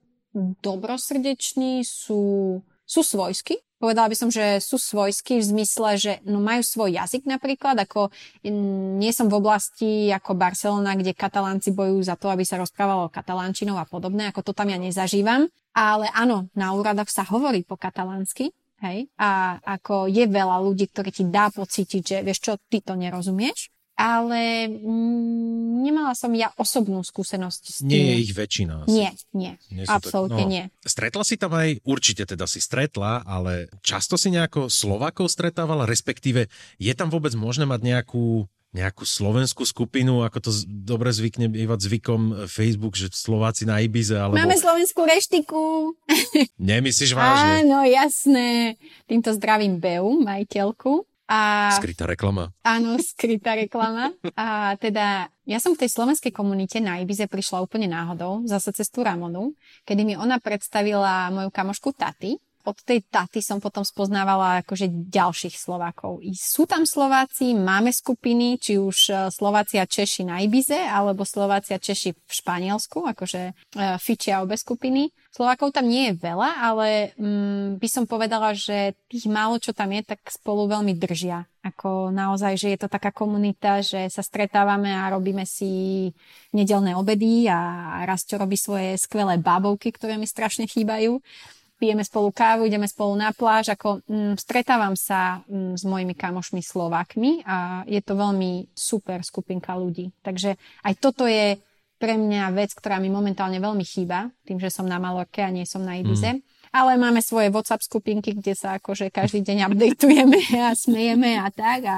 dobrosrdeční, sú, sú svojskí. Povedala by som, že sú svojskí v zmysle, že no majú svoj jazyk napríklad, ako mm, nie som v oblasti ako Barcelona, kde katalánci bojujú za to, aby sa rozprávalo katalánčinou a podobné, ako to tam ja nezažívam. Ale áno, na úradoch sa hovorí po katalánsky, hej, a ako je veľa ľudí, ktorí ti dá pocítiť, že vieš čo, ty to nerozumieš, ale mm, nemala som ja osobnú skúsenosť s tým. Nie je ich väčšina. Asi. Nie, nie, nie absolútne no, nie. Stretla si tam aj, určite teda si stretla, ale často si nejako Slovakov stretávala, respektíve je tam vôbec možné mať nejakú nejakú slovenskú skupinu, ako to dobre zvykne bývať zvykom Facebook, že Slováci na Ibize, alebo... Máme slovenskú reštiku. Nemyslíš vážne? Áno, jasné. Týmto zdravím Beu, majiteľku. A, skrytá reklama. Áno, skrytá reklama. A teda ja som v tej slovenskej komunite na Ibize prišla úplne náhodou, zase cez tú Ramonu, kedy mi ona predstavila moju kamošku Taty, od tej taty som potom spoznávala akože ďalších Slovákov. I sú tam Slováci, máme skupiny, či už e, Slovácia Češi na Ibize, alebo Slovácia Češi v Španielsku, akože e, fičia obe skupiny. Slovákov tam nie je veľa, ale mm, by som povedala, že tých málo, čo tam je, tak spolu veľmi držia. Ako naozaj, že je to taká komunita, že sa stretávame a robíme si nedelné obedy a raz čo robí svoje skvelé bábovky, ktoré mi strašne chýbajú pijeme spolu kávu, ideme spolu na pláž, ako mm, stretávam sa mm, s mojimi kamošmi Slovákmi a je to veľmi super skupinka ľudí. Takže aj toto je pre mňa vec, ktorá mi momentálne veľmi chýba, tým, že som na Malorke a nie som na Ibize. Mm. Ale máme svoje WhatsApp skupinky, kde sa akože každý deň updateujeme [LAUGHS] a smejeme a tak. A,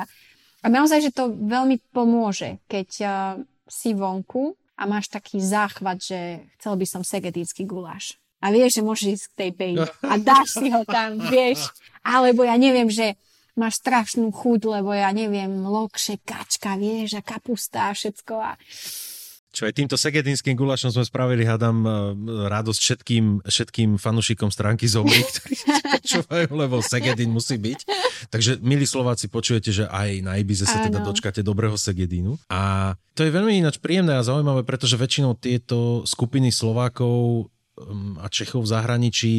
a naozaj, že to veľmi pomôže, keď uh, si vonku a máš taký záchvat, že chcel by som segedícky guláš a vieš, že môžeš ísť k tej baby a dáš si ho tam, vieš. Alebo ja neviem, že máš strašnú chuť, lebo ja neviem, lokše, kačka, vieš, a kapusta a všetko. A... Čo aj týmto segedinským gulašom sme spravili, hádam, e, radosť všetkým, všetkým fanúšikom stránky Zomri, [LAUGHS] ktorí počúvajú, lebo Segedin musí byť. Takže, milí Slováci, počujete, že aj na Ibize sa teda dočkáte dobrého Segedinu. A to je veľmi ináč príjemné a zaujímavé, pretože väčšinou tieto skupiny Slovákov a Čechov v zahraničí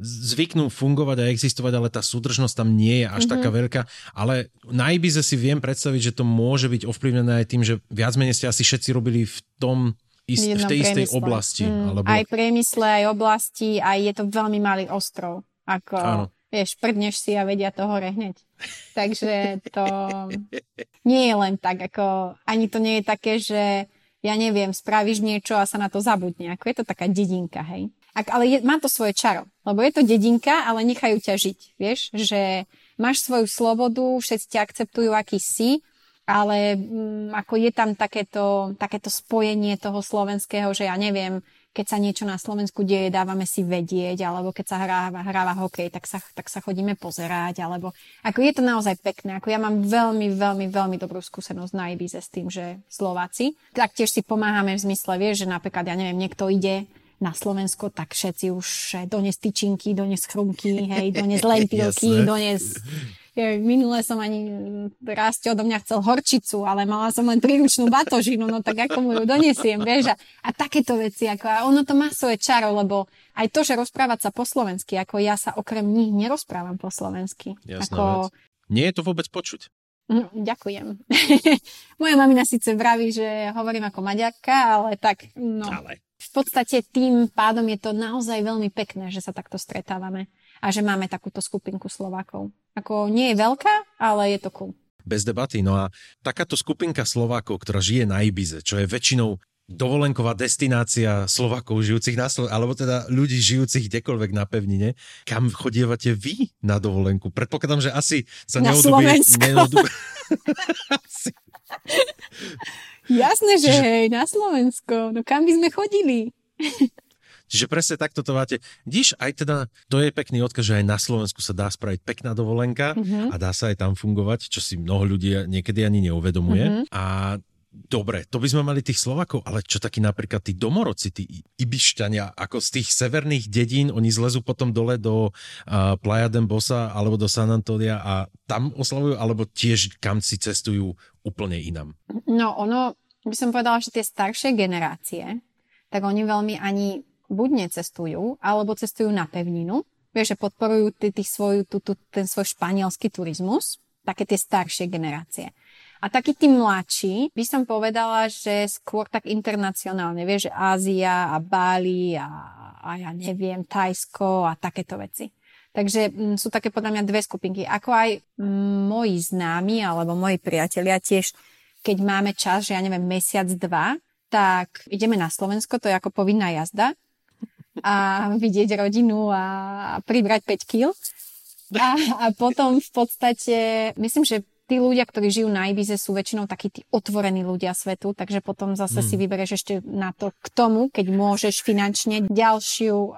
zvyknú fungovať a existovať, ale tá súdržnosť tam nie je až mm-hmm. taká veľká. Ale na Ibize si viem predstaviť, že to môže byť ovplyvnené aj tým, že viac menej ste asi všetci robili v tom ist, v, tej istej oblasti. Mm, alebo... Aj priemysle, aj oblasti, aj je to veľmi malý ostrov. Ako, Áno. vieš, prdneš si a vedia to hore hneď. Takže to nie je len tak, ako ani to nie je také, že ja neviem, spravíš niečo a sa na to zabudne. Ako je to taká dedinka, hej. Ak, ale je, má to svoje čaro, lebo je to dedinka, ale nechajú ťa žiť, vieš, že máš svoju slobodu, všetci ťa akceptujú, aký si, ale m, mm, ako je tam takéto, takéto spojenie toho slovenského, že ja neviem, keď sa niečo na Slovensku deje, dávame si vedieť, alebo keď sa hráva, hráva hokej, tak sa, tak sa chodíme pozerať, alebo ako je to naozaj pekné. Ako ja mám veľmi, veľmi, veľmi dobrú skúsenosť na Ibize s tým, že Slováci. Taktiež si pomáhame v zmysle, vieš, že napríklad, ja neviem, niekto ide na Slovensko, tak všetci už dones tyčinky, dones chrumky, hej, dones lentilky, dones minule som ani raz odo mňa chcel horčicu, ale mala som len príručnú batožinu, no tak ako mu ju donesiem, vieš, a, a takéto veci, ako, a ono to má svoje čaro, lebo aj to, že rozprávať sa po slovensky, ako ja sa okrem nich nerozprávam po slovensky. Jasná ako... vec. Nie je to vôbec počuť. No, ďakujem. [LAUGHS] Moja mamina síce vraví, že hovorím ako maďarka, ale tak, no. Ale. V podstate tým pádom je to naozaj veľmi pekné, že sa takto stretávame a že máme takúto skupinku Slovákov. Ako nie je veľká, ale je to cool. Bez debaty. No a takáto skupinka Slovákov, ktorá žije na Ibize, čo je väčšinou dovolenková destinácia Slovákov žijúcich na Slovensku, alebo teda ľudí žijúcich kdekoľvek na pevnine. Kam chodievate vy na dovolenku? Predpokladám, že asi sa na neodubí... neodubí... [LAUGHS] Jasné, že Čiže... hej, na Slovensko. No kam by sme chodili? Čiže presne takto to máte. Díš, aj teda, to je pekný odkaz, že aj na Slovensku sa dá spraviť pekná dovolenka mm-hmm. a dá sa aj tam fungovať, čo si mnoho ľudí niekedy ani neuvedomuje. Mm-hmm. A Dobre, to by sme mali tých Slovakov, ale čo takí napríklad tí domorodci, tí Ibišťania, ako z tých severných dedín, oni zlezú potom dole do uh, Playa de Bosa alebo do San Antonia a tam oslavujú, alebo tiež kam si cestujú úplne inam? No ono, by som povedala, že tie staršie generácie, tak oni veľmi ani buď necestujú, alebo cestujú na pevninu. Vieš, že podporujú t- t- svoj, t- t- ten svoj španielský turizmus, také tie staršie generácie. A takí tí mladší, by som povedala, že skôr tak internacionálne, vieš, že Ázia a Bali a, a ja neviem, Tajsko a takéto veci. Takže m, mm, sú také podľa mňa dve skupinky. Ako aj moji známi alebo moji priatelia tiež, keď máme čas, že ja neviem, mesiac, dva, tak ideme na Slovensko, to je ako povinná jazda a vidieť rodinu a pribrať 5 kg. A, a potom v podstate, myslím, že tí ľudia, ktorí žijú na Ibize, sú väčšinou takí tí otvorení ľudia svetu, takže potom zase hmm. si vybereš ešte na to k tomu, keď môžeš finančne ďalšiu um,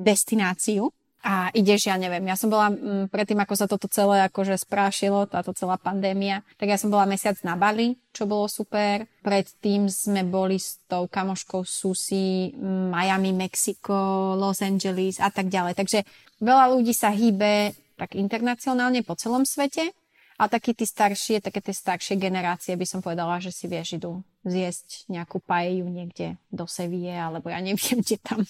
destináciu a ideš, ja neviem, ja som bola m, mm, predtým, ako sa toto celé akože sprášilo, táto celá pandémia, tak ja som bola mesiac na Bali, čo bolo super. Predtým sme boli s tou kamoškou Susi, Miami, Mexiko, Los Angeles a tak ďalej. Takže veľa ľudí sa hýbe tak internacionálne po celom svete a takí tí staršie, také tie staršie generácie by som povedala, že si vieš, idú zjesť nejakú paeju niekde do Sevie, alebo ja neviem, [LAUGHS] kde tam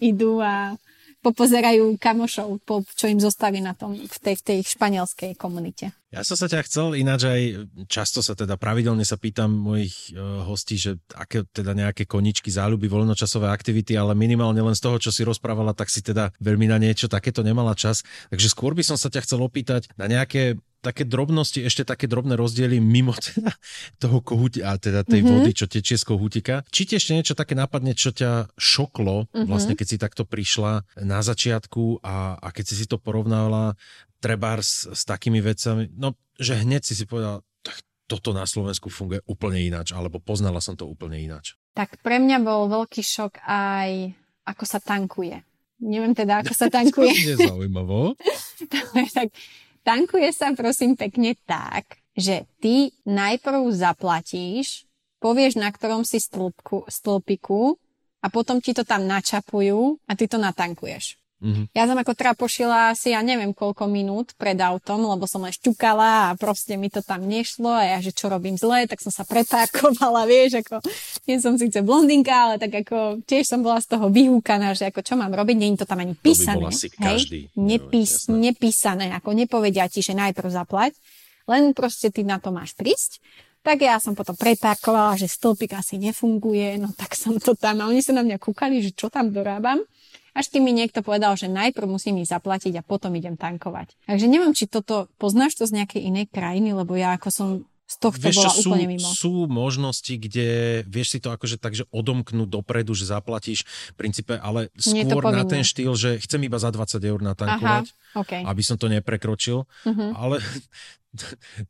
idú a popozerajú kamošov, po, čo im zostali na tom, v tej, v tej španielskej komunite. Ja som sa ťa chcel ináč aj, často sa teda pravidelne sa pýtam mojich uh, hostí, že aké teda nejaké koničky, záľuby, voľnočasové aktivity, ale minimálne len z toho, čo si rozprávala, tak si teda veľmi na niečo takéto nemala čas. Takže skôr by som sa ťa chcel opýtať na nejaké také drobnosti, ešte také drobné rozdiely mimo teda toho kohutia, a teda tej mm-hmm. vody, čo tečie z kohutika. Či ti ešte niečo také napadne, čo ťa šoklo, mm-hmm. vlastne keď si takto prišla na začiatku a, a keď si si to porovnávala trebárs s, s takými vecami, no, že hneď si si povedala, tak toto na Slovensku funguje úplne ináč, alebo poznala som to úplne ináč. Tak pre mňa bol veľký šok aj, ako sa tankuje. Neviem teda, ako sa [LAUGHS] tankuje. to je zaujímavo. [LAUGHS] tak Tankuje sa prosím pekne tak, že ty najprv zaplatíš, povieš na ktorom si stĺpku, stĺpiku a potom ti to tam načapujú a ty to natankuješ. Mm-hmm. Ja som ako teda pošila asi ja neviem koľko minút pred autom, lebo som len šťukala a proste mi to tam nešlo a ja, že čo robím zle, tak som sa preparkovala, [LAUGHS] vieš, ako nie som síce blondinka, ale tak ako tiež som bola z toho vyhúkaná, že ako čo mám robiť, nie je to tam ani písané. To by asi každý. Nepís, no, nepísané, ako nepovedia ti, že najprv zaplať, len proste ty na to máš prísť. Tak ja som potom preparkovala, že stĺpik asi nefunguje, no tak som to tam a oni sa na mňa kúkali, že čo tam dorábam až kým mi niekto povedal, že najprv musím ich zaplatiť a potom idem tankovať. Takže neviem, či toto poznáš to z nejakej inej krajiny, lebo ja ako som z tohto vieš, bola sú, úplne mimo. Sú možnosti, kde vieš si to akože tak, že odomknúť dopredu, že zaplatíš v princípe, ale skôr na ten štýl, že chcem iba za 20 eur natankovať, Aha, okay. aby som to neprekročil. Uh-huh. Ale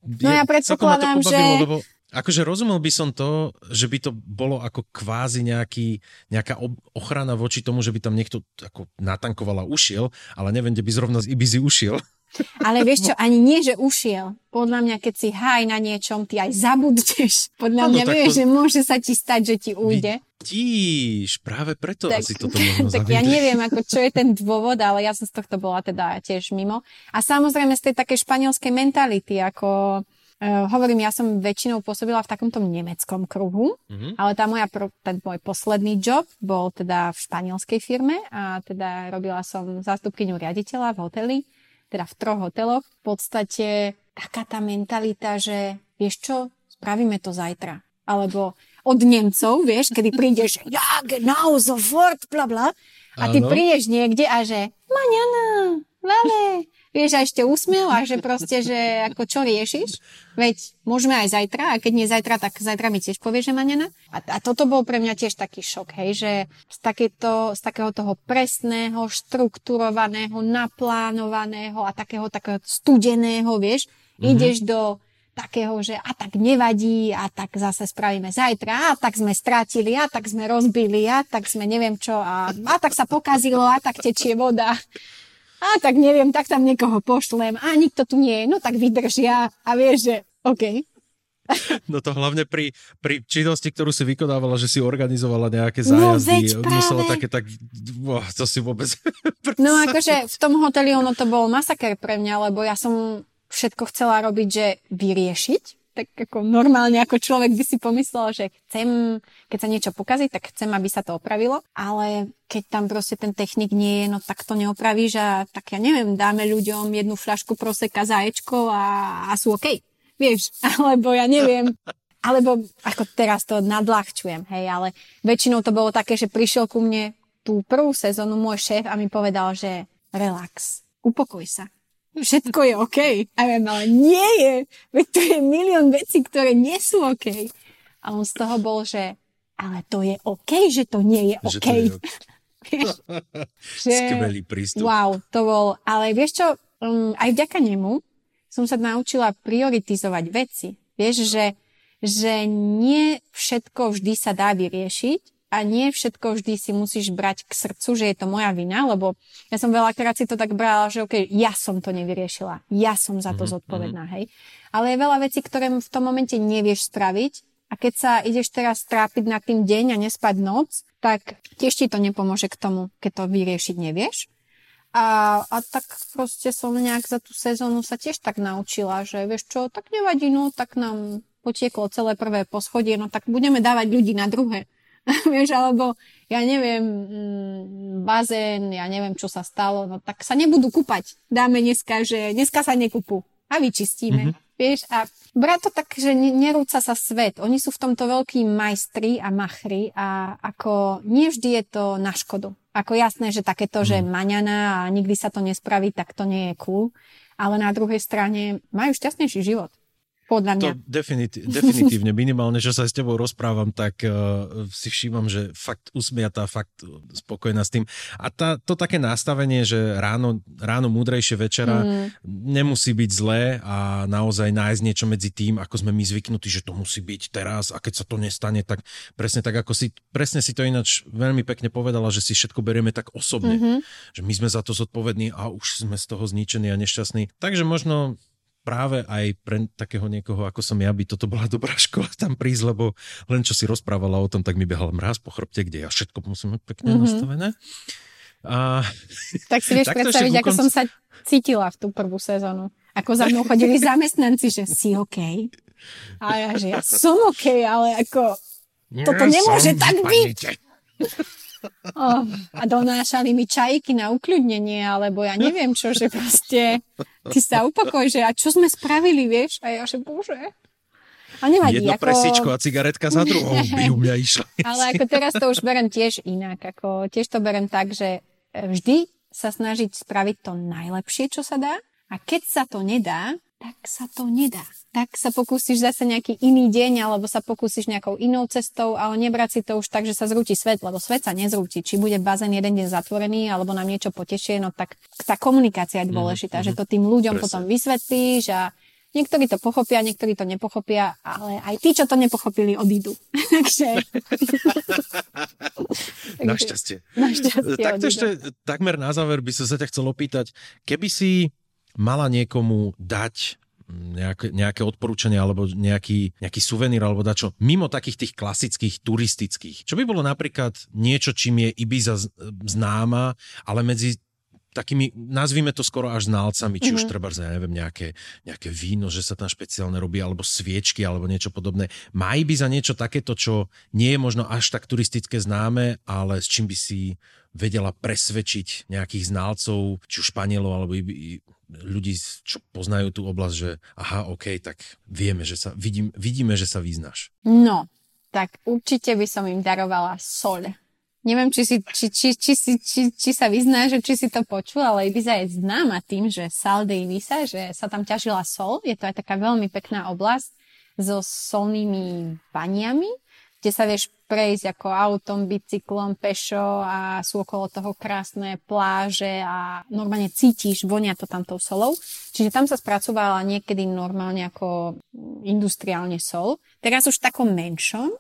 no ja [LAUGHS] predpokladám, že... Lebo Akože rozumel by som to, že by to bolo ako kvázi nejaký, nejaká ochrana voči tomu, že by tam niekto ako natankoval a ušiel, ale neviem, kde by zrovna z Ibizy ušiel. Ale vieš čo, [LAUGHS] ani nie, že ušiel. Podľa mňa, keď si haj na niečom, ty aj zabudneš. [LAUGHS] Podľa mňa vieš, to... že môže sa ti stať, že ti ujde. Vidíš, práve preto tak, asi toto možno [LAUGHS] Tak ja neviem, ako, čo je ten dôvod, ale ja som z tohto bola teda tiež mimo. A samozrejme z tej takej španielskej mentality, ako Uh, hovorím, ja som väčšinou pôsobila v takomto nemeckom kruhu, mm-hmm. ale tá moja, ten môj posledný job bol teda v španielskej firme a teda robila som zástupkyňu riaditeľa v hoteli, teda v troch hoteloch. V podstate taká tá mentalita, že vieš čo, spravíme to zajtra. Alebo od Nemcov, vieš, kedy prídeš, ja, genau, sofort, bla bla. A ty prídeš niekde a že, maňana, vale, vieš, a ešte úsmev a že proste, že ako čo riešiš? Veď môžeme aj zajtra a keď nie zajtra, tak zajtra mi tiež povie, že manena. A, a toto bol pre mňa tiež taký šok, hej, že z, takéto, z takého toho presného, štrukturovaného, naplánovaného a takého takého studeného, vieš, mm-hmm. ideš do takého, že a tak nevadí, a tak zase spravíme zajtra, a tak sme strátili, a tak sme rozbili, a tak sme neviem čo, a, a tak sa pokazilo, a tak tečie voda a tak neviem, tak tam niekoho pošlem. A nikto tu nie je, no tak vydržia a vieš, že OK. [LAUGHS] No to hlavne pri, pri činnosti, ktorú si vykonávala, že si organizovala nejaké no, zájazdy. No musela také tak, oh, to si vôbec... [LAUGHS] no akože v tom hoteli ono to bol masaker pre mňa, lebo ja som všetko chcela robiť, že vyriešiť tak ako normálne ako človek by si pomyslel, že chcem, keď sa niečo pokazí, tak chcem, aby sa to opravilo, ale keď tam proste ten technik nie je, no tak to neopravíš a tak ja neviem, dáme ľuďom jednu fľašku proseka za ečko a, a sú OK. Vieš, [LAUGHS] alebo ja neviem, alebo ako teraz to nadľahčujem, hej, ale väčšinou to bolo také, že prišiel ku mne tú prvú sezónu môj šéf a mi povedal, že relax, upokoj sa všetko je OK. A ja ale nie je. Veď tu je milión vecí, ktoré nie sú OK. A on z toho bol, že ale to je OK, že to nie je OK. Že to je okay. [LAUGHS] [LAUGHS] že, Skvelý prístup. Wow, to bol, ale vieš čo, um, aj vďaka nemu som sa naučila prioritizovať veci. Vieš, že, že nie všetko vždy sa dá vyriešiť a nie všetko vždy si musíš brať k srdcu, že je to moja vina, lebo ja som veľakrát si to tak brala, že okay, ja som to nevyriešila, ja som za to mm-hmm. zodpovedná, hej. Ale je veľa vecí, ktoré v tom momente nevieš spraviť a keď sa ideš teraz trápiť na tým deň a nespať noc, tak tiež ti to nepomôže k tomu, keď to vyriešiť nevieš. A, a tak proste som nejak za tú sezónu sa tiež tak naučila, že vieš čo, tak nevadí, no tak nám potieklo celé prvé poschodie, no tak budeme dávať ľudí na druhé. [LAUGHS] vieš, alebo ja neviem, mm, bazén, ja neviem, čo sa stalo, no tak sa nebudú kúpať. Dáme dneska, že dneska sa nekúpu a vyčistíme. Mm-hmm. Vieš, a brať to tak, že nerúca sa svet. Oni sú v tomto veľkí majstri a machri a ako nie vždy je to na škodu. Ako jasné, že takéto, mm. že mhm. maňana a nikdy sa to nespraví, tak to nie je cool. Ale na druhej strane majú šťastnejší život. Podľa mňa. To definití, [LAUGHS] definitívne, minimálne, že sa s tebou rozprávam, tak uh, si všímam, že fakt usmiatá, fakt spokojná s tým. A tá, to také nastavenie, že ráno, ráno múdrejšie večera mm. nemusí byť zlé a naozaj nájsť niečo medzi tým, ako sme my zvyknutí, že to musí byť teraz a keď sa to nestane, tak presne tak, ako si, presne si to ináč veľmi pekne povedala, že si všetko berieme tak osobne, mm-hmm. že my sme za to zodpovední a už sme z toho zničení a nešťastní. Takže možno práve aj pre takého niekoho, ako som ja, by toto bola dobrá škola tam prísť, lebo len čo si rozprávala o tom, tak mi behal mráz po chrbte, kde ja všetko musím mať pekne mm-hmm. nastavené. A... [LAUGHS] Tak si vieš predstaviť, ako som sa cítila v tú prvú sezónu. Ako za mnou chodili zamestnanci, že si OK. A ja, že ja som OK, ale ako toto nemôže tak byť. [LAUGHS] Oh, a donášali mi čajky na ukľudnenie, alebo ja neviem čo, že proste ty sa upokoj, že a čo sme spravili, vieš? A ja, že bože. A nevadí, Jedno ako... presíčko a cigaretka za druhou by u mňa išla. [LAUGHS] Ale ako teraz to už berem tiež inak. Ako, tiež to berem tak, že vždy sa snažiť spraviť to najlepšie, čo sa dá. A keď sa to nedá, tak sa to nedá. Tak sa pokúsiš zase nejaký iný deň, alebo sa pokúsiš nejakou inou cestou, ale nebrať si to už tak, že sa zrúti svet, lebo svet sa nezrúti. Či bude bazén jeden deň zatvorený, alebo nám niečo potešie, no tak tá komunikácia je dôležitá, mm-hmm. že to tým ľuďom Presne. potom vysvetlíš a Niektorí to pochopia, niektorí to nepochopia, ale aj tí, čo to nepochopili, odídu. [LAUGHS] [LAUGHS] Takže... Našťastie. Našťastie Takto ešte takmer na záver by som sa ťa chcel opýtať, keby si mala niekomu dať nejaké, nejaké odporúčanie alebo nejaký, nejaký suvenír alebo dačo mimo takých tých klasických turistických. Čo by bolo napríklad niečo, čím je Ibiza známa, ale medzi takými, nazvime to skoro až znalcami, či mm-hmm. už mhm. treba, ja neviem, nejaké, nejaké víno, že sa tam špeciálne robí, alebo sviečky, alebo niečo podobné. Má by za niečo takéto, čo nie je možno až tak turistické známe, ale s čím by si vedela presvedčiť nejakých znalcov, či už Španielov, alebo ľudí, čo poznajú tú oblasť, že aha, OK, tak vieme, že sa, vidím, vidíme, že sa vyznáš. No, tak určite by som im darovala sol. Neviem, či, si, či, či, či, či, či, či sa vyzná, že či si to počul, ale Ibiza je známa tým, že sal de Ibiza, že sa tam ťažila sol. Je to aj taká veľmi pekná oblasť so solnými baniami kde sa vieš prejsť ako autom, bicyklom, pešo a sú okolo toho krásne pláže a normálne cítiš, vonia to tam tou solou. Čiže tam sa spracovala niekedy normálne ako industriálne sol. Teraz už takom menšom,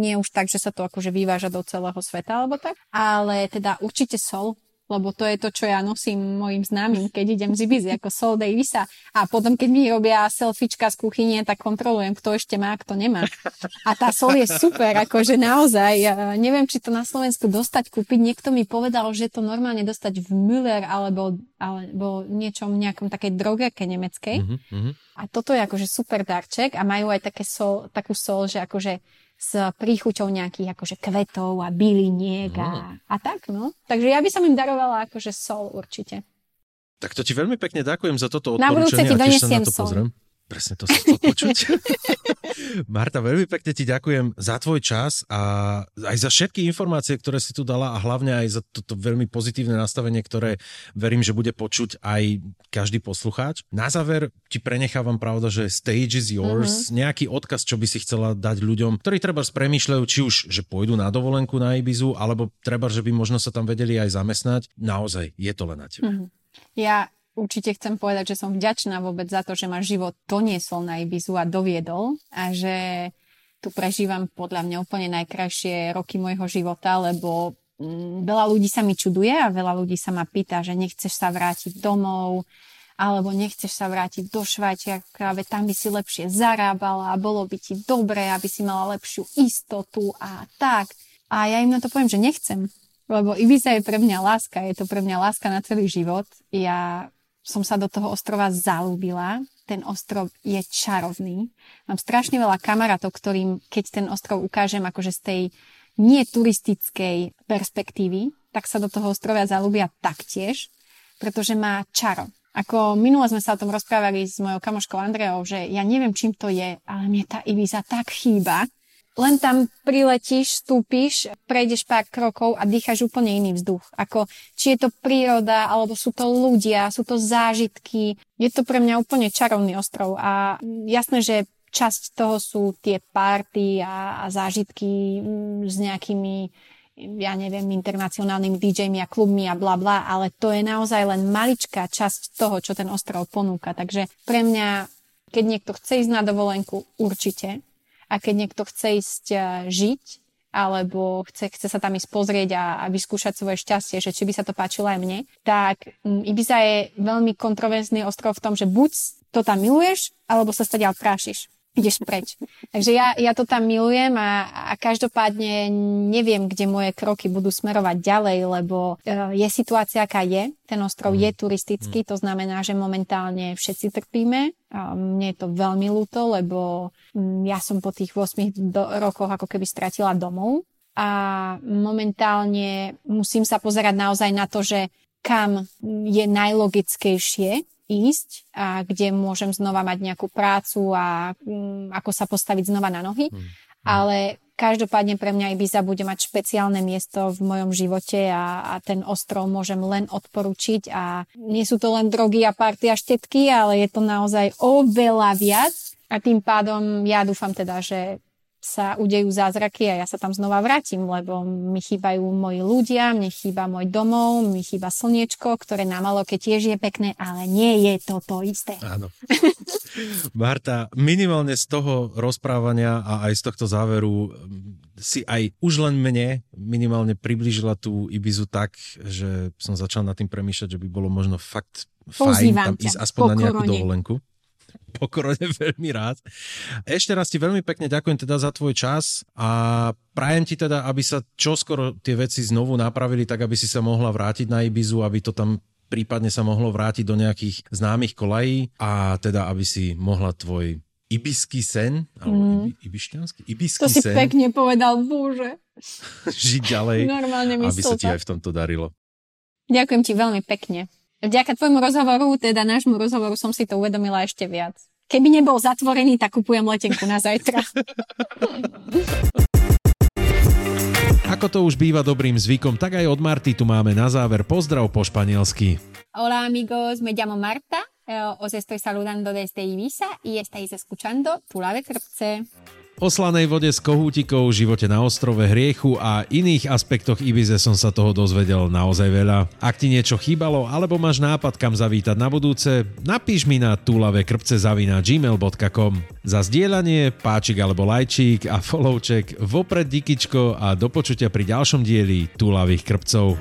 nie už tak, že sa to akože vyváža do celého sveta alebo tak, ale teda určite sol lebo to je to, čo ja nosím mojim známym, keď idem z Ibizy, ako Sol Davisa. A potom, keď mi robia selfiečka z kuchyne, tak kontrolujem, kto ešte má, kto nemá. A tá sol je super, akože naozaj, neviem, či to na Slovensku dostať kúpiť. Niekto mi povedal, že to normálne dostať v Müller alebo, alebo niečom, nejakom takej drogerke nemeckej. Mm-hmm. A toto je akože super darček a majú aj také sol, takú sol, že akože s príchuťou nejakých akože kvetov a byliniek a, a tak, no. Takže ja by som im darovala akože sol určite. Tak to ti veľmi pekne ďakujem za toto odporúčanie. Na budúce ti donesiem sol. Pozriem. Presne to sa chcel počuť. [LAUGHS] Marta, veľmi pekne ti ďakujem za tvoj čas a aj za všetky informácie, ktoré si tu dala a hlavne aj za toto veľmi pozitívne nastavenie, ktoré verím, že bude počuť aj každý poslucháč. Na záver ti prenechávam pravda, že stage is yours, mm-hmm. nejaký odkaz, čo by si chcela dať ľuďom, ktorí treba premýšľajú, či už, že pôjdu na dovolenku na Ibizu, alebo treba, že by možno sa tam vedeli aj zamestnať. Naozaj, je to len na tebe. Mm-hmm. Ja určite chcem povedať, že som vďačná vôbec za to, že ma život doniesol na Ibizu a doviedol a že tu prežívam podľa mňa úplne najkrajšie roky môjho života, lebo mm, veľa ľudí sa mi čuduje a veľa ľudí sa ma pýta, že nechceš sa vrátiť domov, alebo nechceš sa vrátiť do Švajčiarska, veď tam by si lepšie zarábala a bolo by ti dobré, aby si mala lepšiu istotu a tak. A ja im na to poviem, že nechcem. Lebo Ibiza je pre mňa láska, je to pre mňa láska na celý život. Ja som sa do toho ostrova zalúbila. Ten ostrov je čarovný. Mám strašne veľa kamarátov, ktorým, keď ten ostrov ukážem akože z tej nie turistickej perspektívy, tak sa do toho ostrova zalúbia taktiež, pretože má čaro. Ako minule sme sa o tom rozprávali s mojou kamoškou Andreou, že ja neviem, čím to je, ale mne tá Ibiza tak chýba. Len tam priletíš, stúpiš, prejdeš pár krokov a dýchaš úplne iný vzduch. Ako či je to príroda, alebo sú to ľudia, sú to zážitky. Je to pre mňa úplne čarovný ostrov a jasné, že časť toho sú tie party a, a zážitky mm, s nejakými ja neviem, internacionálnymi DJmi a klubmi a bla bla, ale to je naozaj len maličká časť toho, čo ten ostrov ponúka. Takže pre mňa, keď niekto chce ísť na dovolenku, určite. A keď niekto chce ísť eh, žiť, alebo chce, chce sa tam ísť pozrieť a, a vyskúšať svoje šťastie, že či by sa to páčilo aj mne, tak mm, Ibiza je veľmi kontroverzný ostrov v tom, že buď to tam miluješ, alebo sa stadiaľ prášiš ideš preč. Takže ja, ja to tam milujem a, a každopádne neviem, kde moje kroky budú smerovať ďalej, lebo uh, je situácia, aká je. Ten ostrov mm. je turistický, mm. to znamená, že momentálne všetci trpíme. A mne je to veľmi ľúto, lebo um, ja som po tých 8 do, rokoch ako keby stratila domov. A momentálne musím sa pozerať naozaj na to, že kam je najlogickejšie ísť a kde môžem znova mať nejakú prácu a um, ako sa postaviť znova na nohy. Mm. Ale každopádne pre mňa Ibiza bude mať špeciálne miesto v mojom živote a, a ten ostrov môžem len odporučiť a nie sú to len drogy a party a štetky, ale je to naozaj oveľa viac a tým pádom ja dúfam teda, že sa udejú zázraky a ja sa tam znova vrátim, lebo mi chýbajú moji ľudia, mne chýba môj domov, mi chýba slniečko, ktoré na malo, keď tiež je pekné, ale nie je to to isté. Áno. [LAUGHS] Marta, minimálne z toho rozprávania a aj z tohto záveru si aj už len mne minimálne priblížila tú Ibizu tak, že som začal nad tým premýšľať, že by bolo možno fakt fajn tam ísť aspoň na nejakú dovolenku [LAUGHS] pokorone veľmi rád. Ešte raz ti veľmi pekne ďakujem teda za tvoj čas a prajem ti teda, aby sa čoskoro tie veci znovu napravili, tak aby si sa mohla vrátiť na Ibizu, aby to tam prípadne sa mohlo vrátiť do nejakých známych kolají a teda, aby si mohla tvoj ibiský sen, alebo mm. ibi, ibišťanský? Ibiský to si sen, pekne povedal, bože. žiť ďalej, Normálne aby sa ti aj v tomto darilo. Ďakujem ti veľmi pekne. Vďaka tvojmu rozhovoru, teda nášmu rozhovoru, som si to uvedomila ešte viac. Keby nebol zatvorený, tak kupujem letenku na zajtra. [LAUGHS] Ako to už býva dobrým zvykom, tak aj od Marty tu máme na záver pozdrav po španielsky. Hola amigos, me llamo Marta, eh, os estoy saludando desde Ibiza y estáis escuchando Tula de Krpce. O slanej vode s kohútikou, živote na ostrove hriechu a iných aspektoch Ibize som sa toho dozvedel naozaj veľa. Ak ti niečo chýbalo, alebo máš nápad kam zavítať na budúce, napíš mi na túlavekrpce zavina gmail.com. Za zdieľanie, páčik alebo lajčík a followček, vopred dikičko a do počutia pri ďalšom dieli Túlavých krpcov.